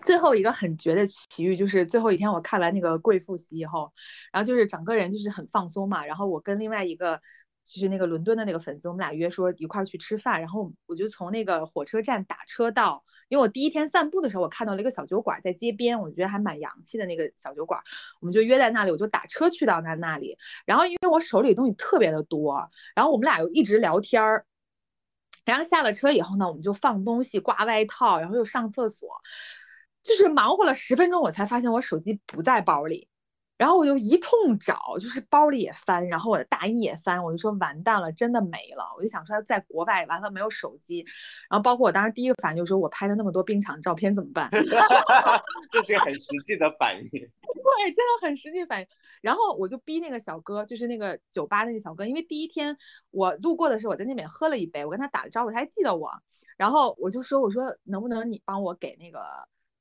S2: 最后一个很绝的奇遇，就是最后一天我看完那个贵妇席以后，然后就是整个人就是很放松嘛。然后我跟另外一个就是那个伦敦的那个粉丝，我们俩约说一块去吃饭。然后我就从那个火车站打车到，因为我第一天散步的时候，我看到了一个小酒馆在街边，我觉得还蛮洋气的那个小酒馆，我们就约在那里，我就打车去到他那里。然后因为我手里东西特别的多，然后我们俩又一直聊天儿。然后下了车以后呢，我们就放东西、挂外套，然后又上厕所。就是忙活了十分钟，我才发现我手机不在包里，然后我就一通找，就是包里也翻，然后我的大衣也翻，我就说完蛋了，真的没了。我就想说在国外完了没有手机，然后包括我当时第一个反应就是说我拍的那么多冰场照片怎么办？[laughs]
S3: 这是个很实际的反应。[laughs]
S2: 对，真的很实际反应。然后我就逼那个小哥，就是那个酒吧那个小哥，因为第一天我路过的时候，我在那边喝了一杯，我跟他打了招呼，他还记得我。然后我就说，我说能不能你帮我给那个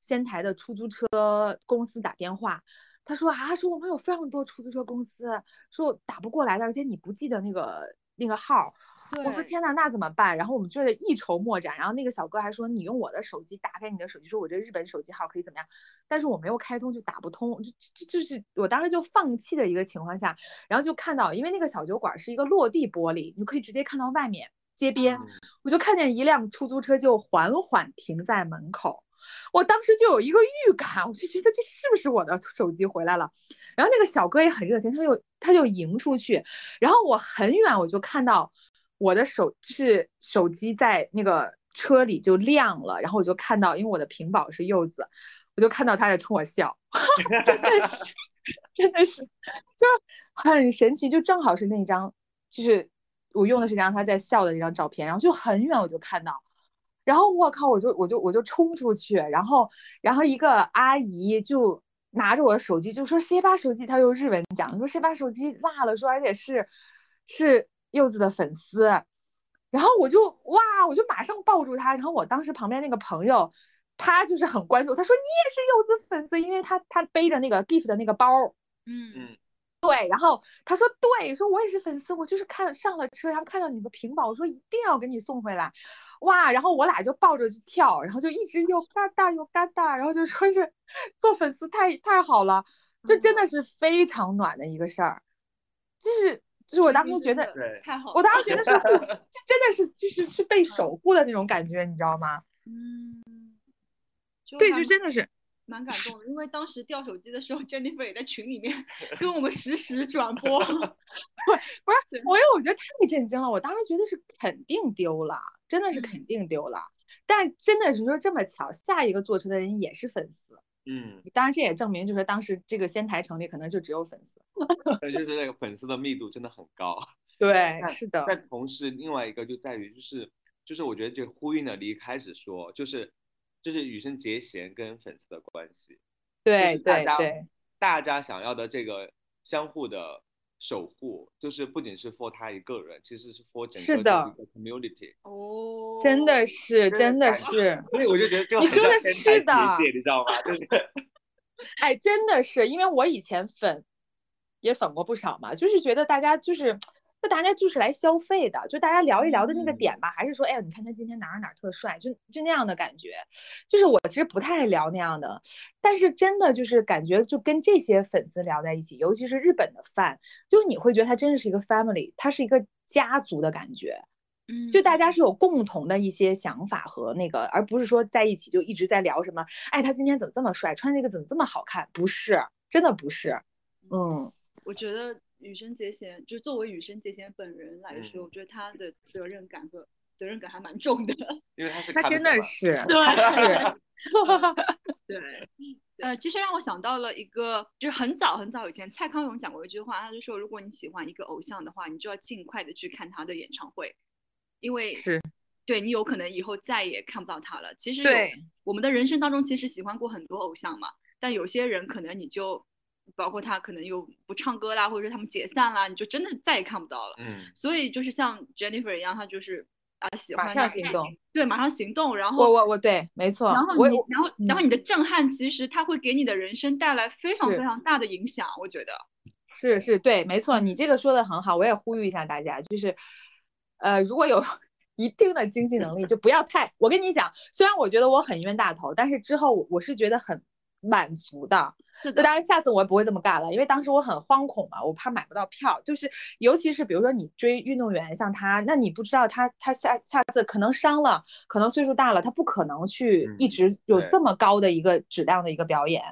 S2: 仙台的出租车公司打电话？他说啊，说我们有非常多出租车公司，说打不过来的，而且你不记得那个那个号。我说天呐，那怎么办？然后我们就一筹莫展。然后那个小哥还说，你用我的手机打开你的手机，说我这日本手机号可以怎么样？但是我没有开通，就打不通。就就就是我当时就放弃的一个情况下，然后就看到，因为那个小酒馆是一个落地玻璃，你可以直接看到外面街边。我就看见一辆出租车就缓缓停在门口，我当时就有一个预感，我就觉得这是不是我的手机回来了？然后那个小哥也很热情，他就他就迎出去，然后我很远我就看到。我的手就是手机在那个车里就亮了，然后我就看到，因为我的屏保是柚子，我就看到他在冲我笑，[laughs] 真的是，真的是，就很神奇，就正好是那张，就是我用的是张他在笑的那张照片，然后就很远我就看到，然后我靠，我就我就我就冲出去，然后然后一个阿姨就拿着我的手机就说谁把手机，她用日文讲说谁把手机落了，说而且是是。柚子的粉丝，然后我就哇，我就马上抱住他。然后我当时旁边那个朋友，他就是很关注，他说你也是柚子粉丝，因为他他背着那个 gift 的那个包，
S1: 嗯嗯，
S2: 对。然后他说对，说我也是粉丝，我就是看上了车，然后看到你的屏保，我说一定要给你送回来，哇！然后我俩就抱着去跳，然后就一直又嘎哒又嘎哒，然后就说是做粉丝太太好了，就真的是非常暖的一个事儿，就是。就是我当时觉得
S1: 太好，
S2: 我当时觉得是，[laughs] 真的是就是是被守护的那种感觉，你知道吗？
S1: 嗯，
S2: 对，就真的是
S1: 蛮感动的，因为当时掉手机的时候，Jennifer 也在群里面跟我们实时转播。[laughs] 对，
S2: 不是，我因为我觉得太震惊了，我当时觉得是肯定丢了，真的是肯定丢了。但真的是说这么巧，下一个坐车的人也是粉丝。
S3: 嗯，
S2: 当然这也证明，就是当时这个仙台城里可能就只有粉丝。[laughs]
S3: 就是那个粉丝的密度真的很高，[laughs]
S2: 对，是的。
S3: 但同时，另外一个就在于，就是就是我觉得这呼应了你一开始说，就是就是羽生结弦跟粉丝的关系，
S2: 对
S3: 对
S2: 对，
S3: 大家想要的这个相互的守护，就是不仅是 for 他一个人，其实是 for 整个
S2: 的
S3: community。
S1: 哦，
S2: 真的是，真的是，
S3: 所以我就觉得
S2: 你说的是的，
S3: 你知道吗？就是，
S2: 哎，真的是，因为我以前粉。也粉过不少嘛，就是觉得大家就是，就大家就是来消费的，就大家聊一聊的那个点吧，还是说，哎呀，你看他今天哪儿哪儿特帅，就就那样的感觉。就是我其实不太爱聊那样的，但是真的就是感觉就跟这些粉丝聊在一起，尤其是日本的饭，就是你会觉得他真的是一个 family，他是一个家族的感觉。
S1: 嗯，
S2: 就大家是有共同的一些想法和那个，而不是说在一起就一直在聊什么，哎，他今天怎么这么帅，穿这个怎么这么好看？不是，真的不是，嗯。
S1: 我觉得羽生结弦，就是作为羽生结弦本人来说，我觉得他的责任感和责任感还蛮重的，
S3: 因为他是
S2: 他真的是 [laughs] [laughs]
S1: 对。对，呃，其实让我想到了一个，就是很早很早以前蔡康永讲过一句话，他就说，如果你喜欢一个偶像的话，你就要尽快的去看他的演唱会，因为
S2: 是。
S1: 对你有可能以后再也看不到他了。其实
S2: 对。
S1: 我们的人生当中，其实喜欢过很多偶像嘛，但有些人可能你就。包括他可能又不唱歌啦，或者说他们解散啦，你就真的再也看不到了。
S3: 嗯，
S1: 所以就是像 Jennifer 一样，他就是啊喜欢
S2: 马上行动，
S1: 对，马上行动。然后
S2: 我我我对，没错。
S1: 然后你然后然后你的震撼，其实他会给你的人生带来非常非常大的影响。我觉得
S2: 是是，对，没错，你这个说的很好。我也呼吁一下大家，就是呃，如果有 [laughs] 一定的经济能力，就不要太。我跟你讲，虽然我觉得我很冤大头，但是之后我是觉得很。满足的，
S1: 那
S2: 当然下次我也不会这么干了，因为当时我很惶恐嘛，我怕买不到票，就是尤其是比如说你追运动员像他，那你不知道他他下下次可能伤了，可能岁数大了，他不可能去一直有这么高的一个质量的一个表演，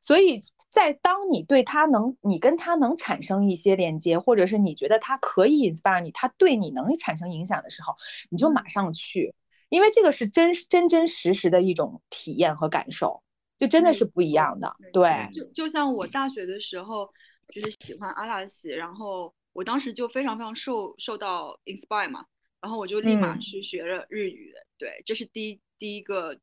S2: 所以在当你对他能，你跟他能产生一些连接，或者是你觉得他可以 inspire 你，他对你能产生影响的时候，你就马上去，因为这个是真真真实实的一种体验和感受。就真的是不一样的，对。
S1: 就就像我大学的时候，就是喜欢阿拉西，然后我当时就非常非常受受到 inspire 嘛，然后我就立马去学了日语。对，这是第一第一个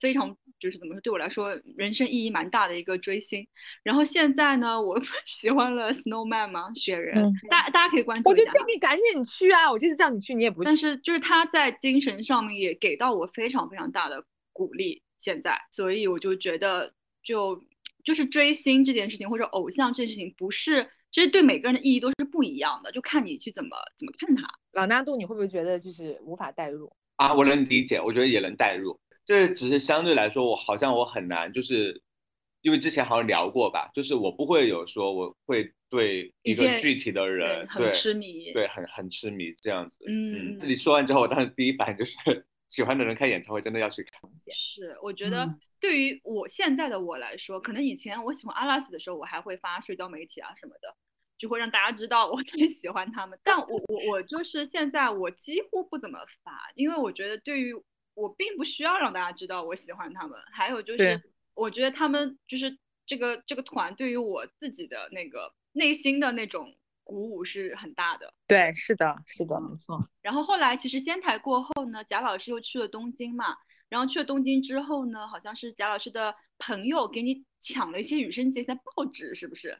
S1: 非常就是怎么说，对我来说人生意义蛮大的一个追星。然后现在呢，我 [laughs] 喜欢了 Snowman 嘛，雪人，
S2: 嗯
S1: 大大家可以关注一下我就。
S2: 叫你赶紧去啊！我就是叫你去，你也不去
S1: 但。是就是他在精神上面也给到我非常非常大的鼓励，现在，所以我就觉得就就是追星这件事情或者偶像这件事情，不是其实对每个人的意义都是不一样的，就看你去怎么怎么看它。
S2: 朗纳度，你会不会觉得就是无法代入？
S3: 啊，我能理解，我觉得也能代入。这只是相对来说，我好像我很难，就是因为之前好像聊过吧，就是我不会有说我会对一个具体的人
S1: 对，很痴迷
S3: 对，很很痴迷这样子。
S1: 嗯
S3: 自己说完之后，我当时第一反应就是喜欢的人开演唱会真的要去看。
S1: 是，我觉得
S2: 嗯
S1: 对于我现在的我来说，可能以前我喜欢阿拉斯的时候，我还会发社交媒体啊什么的，就会让大家知道我 [laughs] 特别喜欢他们。但我我我就是现在我几乎不怎么发，因为我觉得对于我并不需要让大家知道我喜欢他们。还有就是
S2: 是，
S1: 我觉得他们就是这个这个团对于我自己的那个内心的那种鼓舞是很大的。
S2: 对，是的，是的，没错。
S1: 然后后来其实仙台过后呢，贾老师又去了东京嘛。然后去了东京之后呢，好像是贾老师的朋友给你抢了一些羽生结弦的报纸，是不是？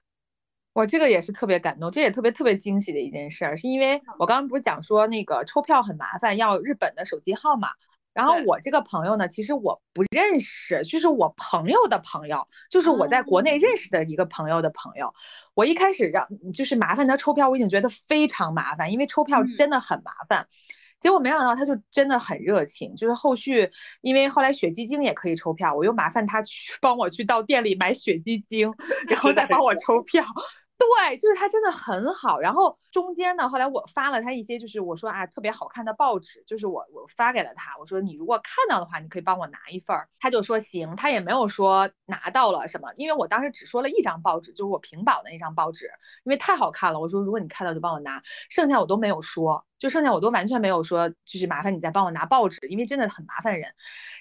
S2: 我这个也是特别感动，这也特别特别惊喜的一件事儿，是因为我刚刚不是讲说那个抽票很麻烦，要日本的手机号码。然后我这个朋友呢，其实我不认识，就是我朋友的朋友，就是我在国内认识的一个朋友的朋友。我一开始让就是麻烦他抽票，我已经觉得非常麻烦，因为抽票
S1: 嗯
S2: 真的很麻烦。结果没想到他就真的很热情，就是后续因为后来雪肌精也可以抽票，我又麻烦他去帮我去到店里买雪肌精，[laughs] 然后再帮我抽票。对，就是他真的很好。然后中间呢，后来我发了他一些，就是我说啊特别好看的报纸，就是我我发给了他，我说你如果看到的话，你可以帮我拿一份儿。他就说行，他也没有说拿到了什么，因为我当时只说了一张报纸，就是我屏保的那张报纸，因为太好看了。我说如果你看到就帮我拿，剩下我都没有说，就剩下我都完全没有说，就是麻烦你再帮我拿报纸，因为真的很麻烦人。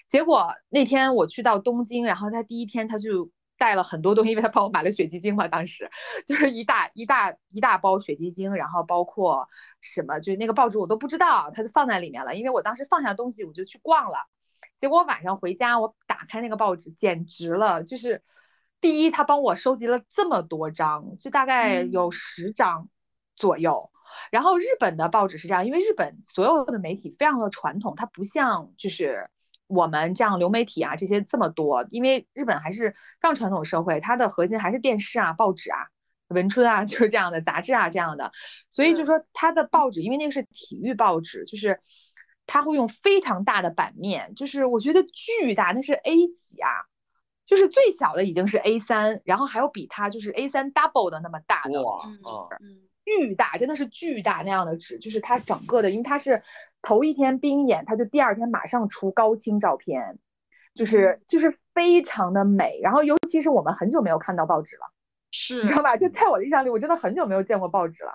S2: 结果那天我去到东京，然后他第一天他就。带了很多东西，因为他帮我买了雪肌精嘛，当时就是一大一大一大包雪肌精，然后包括什么，就是那个报纸我都不知道，他就放在里面了。因为我当时放下东西，我就去逛了。结果晚上回家，我打开那个报纸，简直了！就是第一，他帮我收集了这么多张，就大概有十张左右。然后日本的报纸是这样，因为日本所有的媒体非常的传统，它不像就是。我们这样流媒体啊，这些这么多，因为日本还是非常传统社会，它的核心还是电视啊、报纸啊、文春啊，[laughs] 就是这样的杂志啊这样的，所以就说它的报纸，因为那个是体育报纸，就是它会用非常大的版面，就是我觉得巨大，那是 A 几啊，就是最小的已经是 A 三，然后还有比它就是 A 三 double 的那么大的，
S3: 哇，
S1: 嗯
S3: 嗯，
S1: 嗯
S2: 巨大，真的是巨大那样的纸，就是它整个的，因为它是头一天冰演，它就第二天马上出高清照片，就是就是非常的美。然后尤其是我们很久没有看到报纸了，
S1: 是
S2: 你知道吧？就在我的印象里，我真的很久没有见过报纸了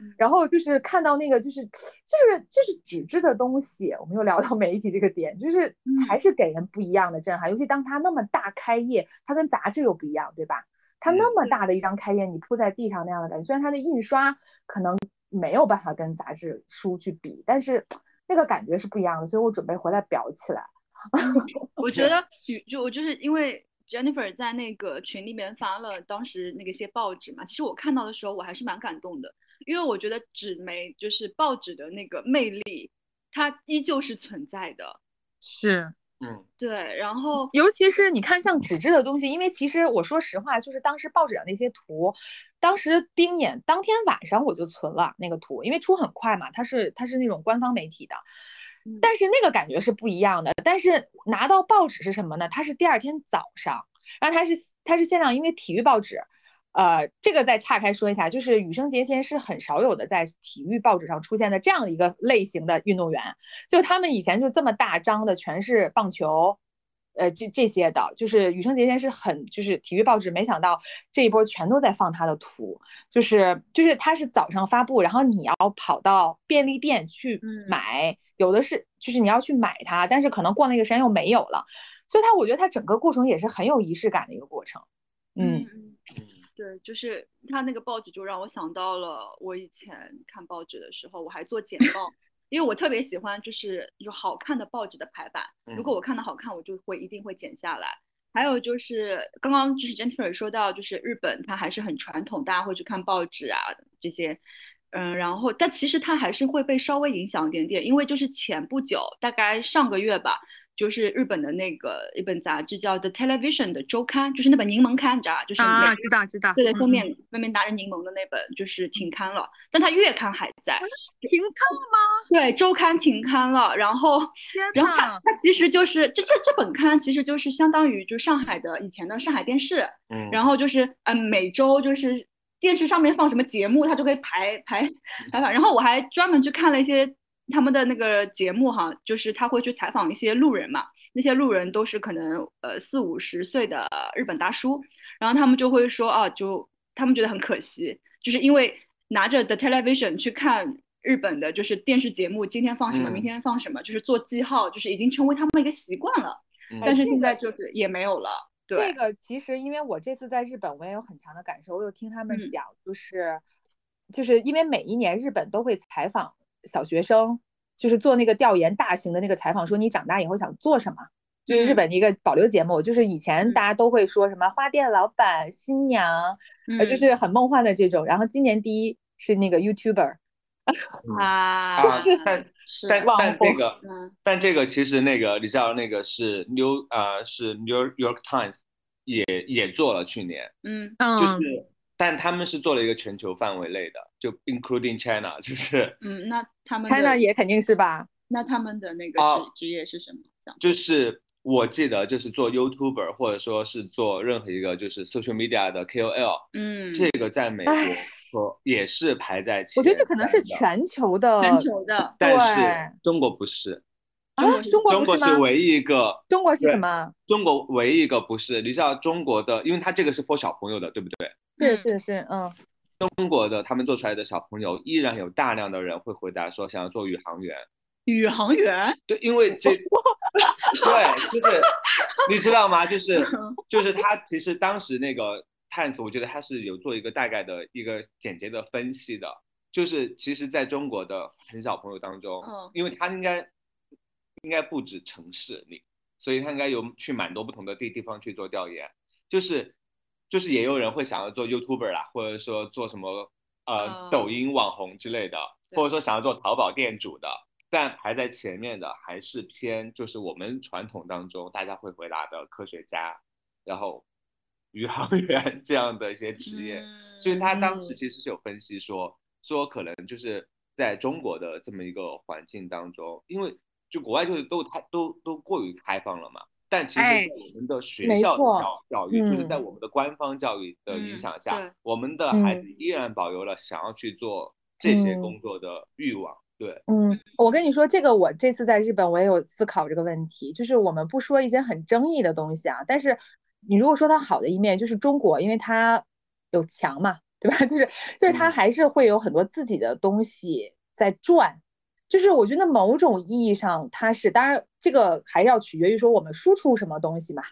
S1: 嗯。
S2: 然后就是看到那个，就是就是就是纸质的东西，我们又聊到媒体这个点，就是
S1: 嗯
S2: 还是给人不一样的震撼。尤其当它那么大开业，它跟杂志又不一样，对吧？它那么大的一张开页，你铺在地上那样的感觉，虽然它的印刷可能没有办法跟杂志书去比，但是那个感觉是不一样的，所以我准备回来裱起来。[laughs]
S1: 我觉得就我就是因为 Jennifer 在那个群里面发了当时那个些报纸嘛，其实我看到的时候我还是蛮感动的，因为我觉得纸媒就是报纸的那个魅力，它依旧是存在的。
S2: 是，
S3: 嗯，
S1: 对，然后
S2: 尤其是你看像纸质的东西，因为其实我说实话，就是当时报纸上那些图，当时冰演当天晚上我就存了那个图，因为出很快嘛，它是它是那种官方媒体的，
S1: 嗯
S2: 但是那个感觉是不一样的。但是拿到报纸是什么呢？它是第二天早上，然后它是它是现场，因为体育报纸。呃，这个再岔开说一下，就是羽生结弦是很少有的在体育报纸上出现的这样的一个类型的运动员，就他们以前就这么大张的全是棒球，呃，这这些的，就是羽生结弦是很就是体育报纸，没想到这一波全都在放他的图，就是就是他是早上发布，然后你要跑到便利店去
S1: 嗯。
S2: 买，有的是就是你要去买它，但是可能过那个时间又没有了，所以他我觉得他整个过程也是很有仪式感的一个过程，嗯
S1: 嗯，对，就是他那个报纸就让我想到了我以前看报纸的时候，我还做简 [laughs] 报，因为我特别喜欢就是有好看的报纸的排版，如果
S3: 嗯。
S1: 我看的好看，我就会一定会剪下来。还有就是刚刚就是 Jennifer 说到，就是日本它还是很传统，大家会去看报纸啊这些，嗯，然后但其实它还是会被稍微影响一点点，因为就是前不久，大概上个月吧，就是日本的那个一本杂志叫 The Television 的周刊，就是那本柠檬刊，你知道吧？就是
S2: 啊，知道知道，
S1: 对封面封面拿着柠檬的那本就是停刊了，但它月刊还在。
S2: 停刊了吗？
S1: 对，周刊停刊了，然后，然后它它其实就是这这这本刊其实就是相当于就上海的以前的上海电视，
S3: 嗯，
S1: 然后就是嗯每周就是电视上面放什么节目，它就可以排排排版，然后我还专门去看了一些他们的那个节目哈，就是他会去采访一些路人嘛，那些路人都是可能呃四五十岁的日本大叔，然后他们就会说啊，就他们觉得很可惜，就是因为拿着 The Television 去看日本的就是电视节目，今天放什么，
S3: 嗯
S1: 明天放什么，就是做记号，就是已经成为他们一个习惯了。
S3: 嗯
S1: 但是现在就是也没有了。对
S2: 这，个其实因为我这次在日本，我也有很强的感受。我有听他们
S1: 嗯
S2: 讲，就是、就是因为每一年日本都会采访小学生，就是做那个调研，大型的那个采访，说你长大以后想做什么。就是日
S1: 嗯。
S2: 本的一个保留节目，就是以前
S1: 嗯。
S2: 大家都会说什么花店老板、新娘，呃，就
S1: 嗯。
S2: 是很梦幻的这种。然后今年第一是那个 YouTuber，[laughs]
S1: 啊是
S3: 但但这个
S1: 嗯。
S3: 但这个其实那个你知道那个是 New 呃、是 New York Times 也也做了去年，
S1: 嗯。
S3: 就是、
S2: 嗯，
S3: 但他们是做了一个全球范围内的，就 including China，[laughs] 就是
S1: 嗯，那他们
S2: China 也肯定是吧？
S1: 那他们的那个
S3: 啊
S1: 职职业是什么？
S3: 就是我记得就是做 YouTuber 或者说是做任何一个就是 social media 的 KOL，、
S1: 嗯，
S3: 这个在美国说也是排在前
S2: 我觉得这可能是，全球的，
S1: 全球的
S3: 但是中国不是，
S2: 啊，中
S3: 中
S2: 国不是吗？
S3: 国是唯一一个。
S2: 中国是什么？
S3: 中国唯一一个不是，你知道中国的，因为它这个是 for 小朋友的，对不对？
S2: 是
S1: 嗯
S2: 是是，嗯，
S3: 中国的他们做出来的小朋友，依然有大量的人会回答说想要做宇航员。
S1: 宇航员，
S3: 对，因为这，[laughs] 对，就是你知道吗？就是就是他其实当时那个 Times，我觉得他是有做一个大概的一个简洁的分析的，就是其实在中国的很小朋友当中，
S1: 嗯
S3: 因为他应该应该不止城市里，所以他应该有去蛮多不同的地地方去做调研，就是就是也有人会想要做 YouTuber 啦，或者说做什么呃、
S1: 嗯
S3: 抖音网红之类的，或者说想要做淘宝店主的，但排在前面的还是偏就是我们传统当中大家会回答的科学家，然后 [laughs] 宇航员这样的一些职业。所以他当时
S2: 嗯
S3: 其实是有分析说，说可能就是在中国的这么一个环境当中，因为就国外就是都太都都过于开放了嘛。但其实，
S2: 哎
S3: 在我们的学校的教教育，就是在
S2: 嗯
S3: 我们的官方教育的影
S1: 嗯
S3: 响下，
S1: 对
S3: 我们的孩
S2: 嗯
S3: 子依然保留了想要去做这些
S2: 嗯
S3: 工作的欲望。对，
S2: 嗯，我跟你说，这个我这次在日本我也有思考这个问题，就是我们不说一些很争议的东西啊，但是你如果说它好的一面，就是中国，因为它有强嘛，对吧？[laughs] 就是就是它
S3: 嗯
S2: 还是会有很多自己的东西在转，就是我觉得某种意义上它是，当然这个还要取决于说我们输出什么东西嘛，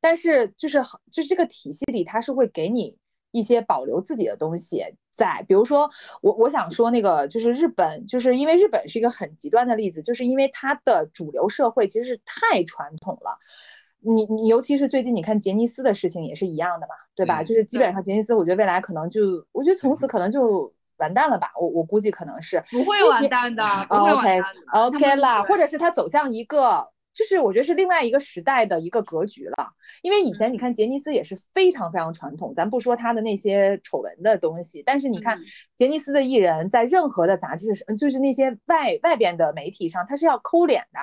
S2: 但是就是就是这个体系里，它是会给你一些保留自己的东西在，比如说我我想说那个就是日本，就是因为日本是一个很极端的例子，就是因为它的主流社会其实是太传统了。你你尤其是最近你看杰尼斯的事情也是一样的嘛，对吧？
S3: 嗯
S2: 就是基本上杰尼斯，我觉得未来可能就，我觉得从此可能就完蛋了吧，我我估计可能是。
S1: 不会完蛋的，不会完
S2: OK
S1: 蛋的。他
S2: OK
S1: 们
S2: 啦，或者是他走向一个，就是我觉得是另外一个时代的一个格局了。因为以前你
S1: 嗯
S2: 看杰尼斯也是非常非常传统，咱不说他的那些丑闻的东西，但是你看
S1: 嗯
S2: 杰尼斯的艺人在任何的杂志上，就是那些外外边的媒体上，他是要抠脸的。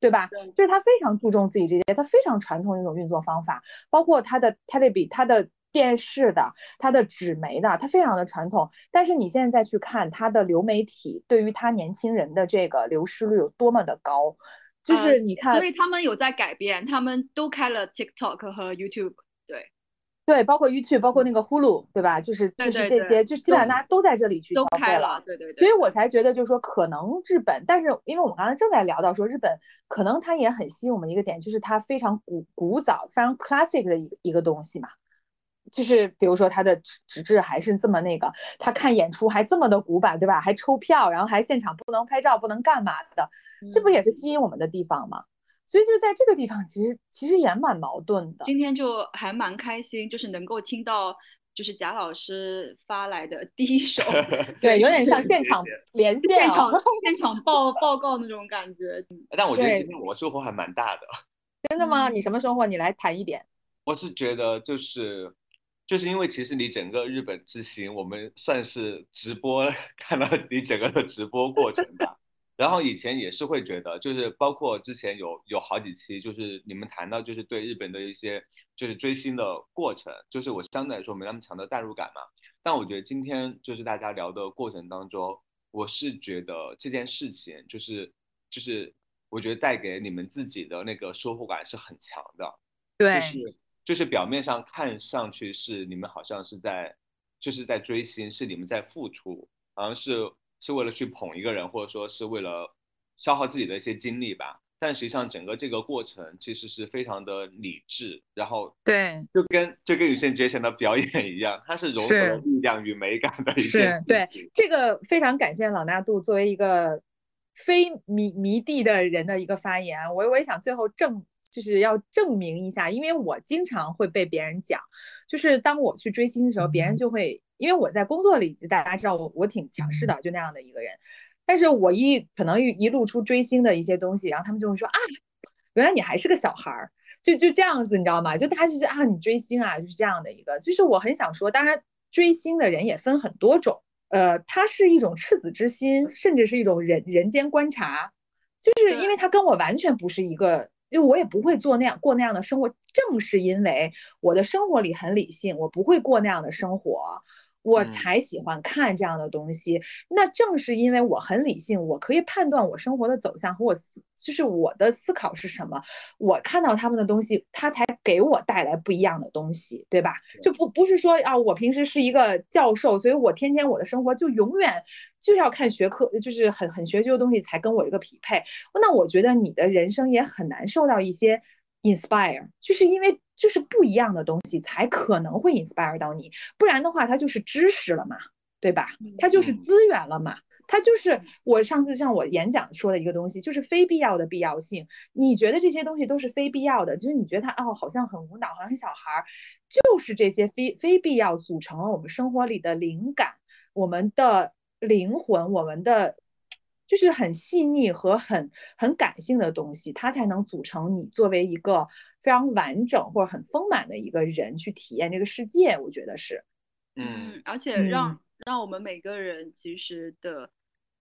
S2: 对吧？
S1: 对
S2: 就是他非常注重自己这些，他非常传统的一种运作方法，包括他的 television、他的电视的、它的纸媒的，它非常的传统。但是你现在再去看它的流媒体，对于它年轻人的这个流失率有多么的高，就
S1: 呃
S2: 是你看，
S1: 所以他们有在改变，他们都开了 TikTok 和 YouTube。对，
S2: 对，包括 YouTube，包括那个 Hulu，对吧？就是就是这些，就是基本上大家都在这里去
S1: 都
S2: 消费了。。
S1: 对对对。
S2: 所以我才觉得，就是说，可能日本，但是因为我们刚才正在聊到说，日本可能它也很吸引我们一个点，就是它非常古古早、非常 classic 的一个一个东西嘛。就是比如说他的纸纸质还是这么那个，他看演出还这么的古板，对吧？还抽票，然后还现场不能拍照，不能干嘛的，这不也是吸引我们的地方吗？所以就是在这个地方，其实其实也蛮矛盾的。
S1: 今天就还蛮开心，就是能够听到就是贾老师发来的第一首，[laughs]
S2: 对，有点像现场连线、
S1: 现场 [laughs] 现场报报告那种感觉。
S3: 但我觉得今天我收获还蛮大的。
S2: 真的吗？你什么收获？你来谈一点。
S3: 我是觉得就是。就是因为其实你整个日本之行，我们算是直播 [laughs] 看到你整个的直播过程吧。然后以前也是会觉得，就是包括之前有有好几期，就是你们谈到就是对日本的一些就是追星的过程，就是我相对来说没那么强的代入感嘛。但我觉得今天就是大家聊的过程当中，我是觉得这件事情就是就是我觉得带给你们自己的那个收获感是很强的。
S2: 对。
S3: 就是表面上看上去是你们好像是在，就是在追星，是你们在付出，好像是是为了去捧一个人，或者说是为了消耗自己的一些精力吧。但实际上整个这个过程其实是非常的理智，然后
S2: 对，
S3: 就跟就跟羽生结弦的表演一样，它是融合了力量与美感的一件
S2: 事情。对，这个非常感谢朗纳度作为一个非迷迷弟的人的一个发言，我我也想最后正。就是要证明一下，因为我经常会被别人讲，就是当我去追星的时候，别人就会，因为我在工作里，就大家知道我我挺强势的，就那样的一个人。但是我一可能一一露出追星的一些东西，然后他们就会说啊，原来你还是个小孩儿，就就这样子，你知道吗？就大家就是啊，你追星啊，就是这样的一个。就是我很想说，当然追星的人也分很多种，呃，它是一种赤子之心，甚至是一种人人间观察，就是因为他跟我完全不是一个。就我也不会做那样过那样的生活，正是因为我的生活里很理性，我不会过那样的生活。我才喜欢看这样的东西。那正是因为我很理性，我可以判断我生活的走向和我思，就是我的思考是什么。我看到他们的东西，他才给我带来不一样的东西，对吧？就不不是说啊，我平时是一个教授，所以我天天我的生活就永远就要看学科，就是很很学究的东西才跟我这个匹配。那我觉得你的人生也很难受到一些 inspire，就是因为。就是不一样的东西才可能会 inspire 到你，不然的话，它就是知识了嘛，对吧？它就是资源了嘛，它就是我上次像我演讲说的一个东西，就是非必要的必要性。你觉得这些东西都是非必要的，就是你觉得它哦，好像很无脑，好像很小孩儿，就是这些非非必要组成了我们生活里的灵感，我们的灵魂，我们的。就是很细腻和很很感性的东西，它才能组成你作为一个非常完整或者很丰满的一个人去体验这个世界。我觉得是，
S1: 嗯，而且让让我们每个人其实的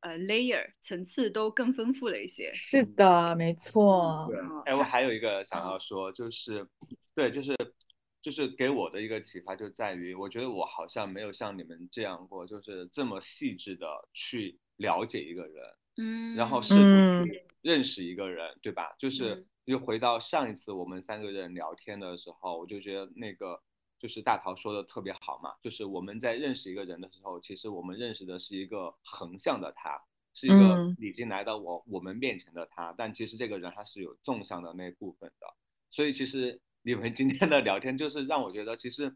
S1: 呃 layer 层次都更丰富了一些。
S2: 是的，没错。
S3: 对，哎，我还有一个想要说，就是对，就是就是给我的一个启发就在于，我觉得我好像没有像你们这样过，就是这么细致的去。了解一个人，
S1: 嗯，
S3: 然后试图认识一个人，对吧？就是又回到上一次我们三个人聊天的时候，我就觉得那个就是大桃说的特别好嘛，就是我们在认识一个人的时候，其实我们认识的是一个横向的他，是一个已经来到我我们面前的他，但其实这个人他是有纵向的那部分的，所以其实你们今天的聊天就是让我觉得其实。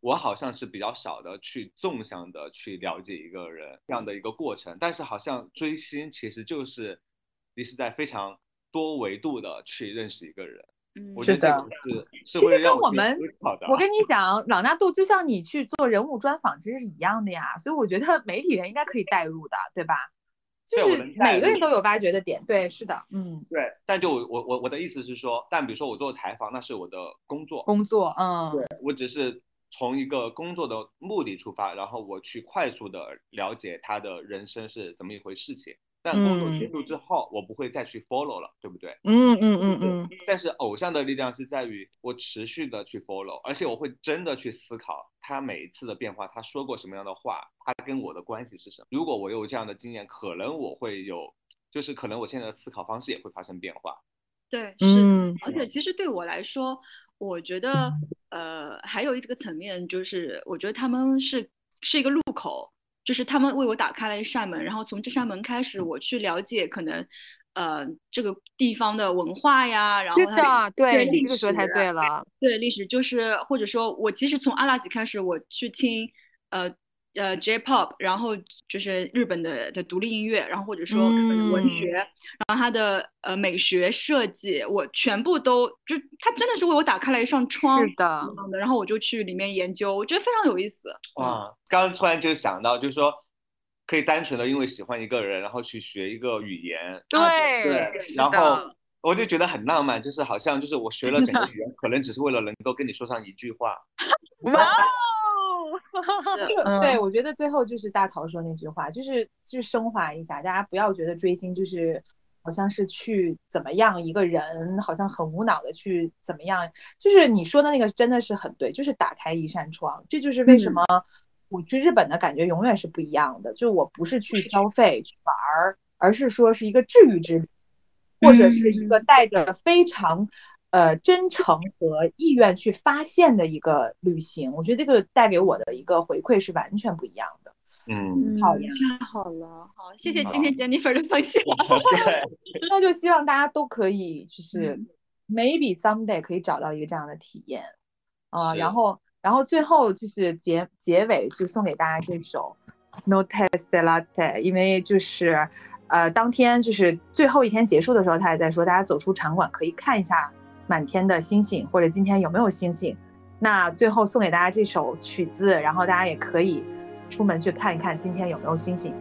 S3: 我好像是比较少的去纵向的去了解一个人这样的一个过程，但是好像追星其实就是你是在非常多维度的去认识一个人。嗯，[laughs] 我觉得这个是是会
S2: 跟我们，我跟你讲，朗纳度就像你去做人物专访其实是一样的呀，所以我觉得 [laughs] 媒体人应该可以代入的，对吧？就是每个人都有挖掘的点，对，是的，嗯，
S3: 对。但就我我我的意思是说，但比如说我做采访，那是我的工作，
S2: 工作，嗯，
S3: 对我只是。从一个工作的目的出发，然后我去快速的了解他的人生是怎么一回事情。但工作结束之后，我不会再去 follow 了，对不对？
S2: 嗯嗯嗯嗯。
S3: 但是偶像的力量是在于我持续的去 follow，而且我会真的去思考他每一次的变化，他说过什么样的话，他跟我的关系是什么。如果我有这样的经验，可能我会有，就是可能我现在的思考方式也会发生变化。
S1: 对，是。而且其实对我来说。我觉得，呃，还有一个层面就是，我觉得他们是是一个路口，就是他们为我打开了一扇门，然后从这扇门开始，我去了解可能，呃这个地方的文化呀，然后
S5: 它的，对
S1: 历
S5: 你这个说得太
S1: 史
S5: 对了。
S1: 对历史就是或者说我其实从阿拉西开始，我去听呃呃 J-pop，然后就是日本的的独立音乐，然后或者说
S5: 嗯
S1: 文学，然后它的呃美学设计，我全部都就它真的是为我打开了一扇窗。
S5: 是的，
S1: 然后我就去里面研究，我觉得非常有意思。
S3: 哇，刚刚突然就想到，就是说可以单纯的因为喜欢一个人，然后去学一个语言，
S1: 对
S5: 对，
S3: 然后我就觉得很浪漫，就是好像就是我学了整个语言，可能只是为了能够跟你说上一句话。
S5: 哇 [laughs] 对，我觉得最后就是大桃说那句话，就是就是升华一下，大家不要觉得追星就是好像是去怎么样一个人，好像很无脑的去怎么样，就是你说的那个真的是很对，就是打开一扇窗，这就是为什
S1: 嗯。
S5: 么我去日本的感觉永远是不一样的，就我不是去消费去玩儿，而是说是一个治愈之旅，或者是一个带着非常。呃，真诚和意愿去发现的一个旅行，我觉得这个带给我的一个回馈是完全不一样的。
S3: 嗯，
S5: 好呀
S1: 太好了，好，谢谢今天 Jennifer 的分享。[laughs]
S3: 对，[laughs]
S5: 那就希望大家都可以，就是
S1: 嗯
S5: maybe someday 可以找到一个这样的体验啊、
S3: 是
S5: 然后，然后最后就是结结尾就送给大家这首 No Test Latte，因为就是呃当天就是最后一天结束的时候，他也在说，大家走出场馆可以看一下满天的星星，或者今天有没有星星。那最后送给大家这首曲子，然后大家也可以出门去看一看今天有没有星星。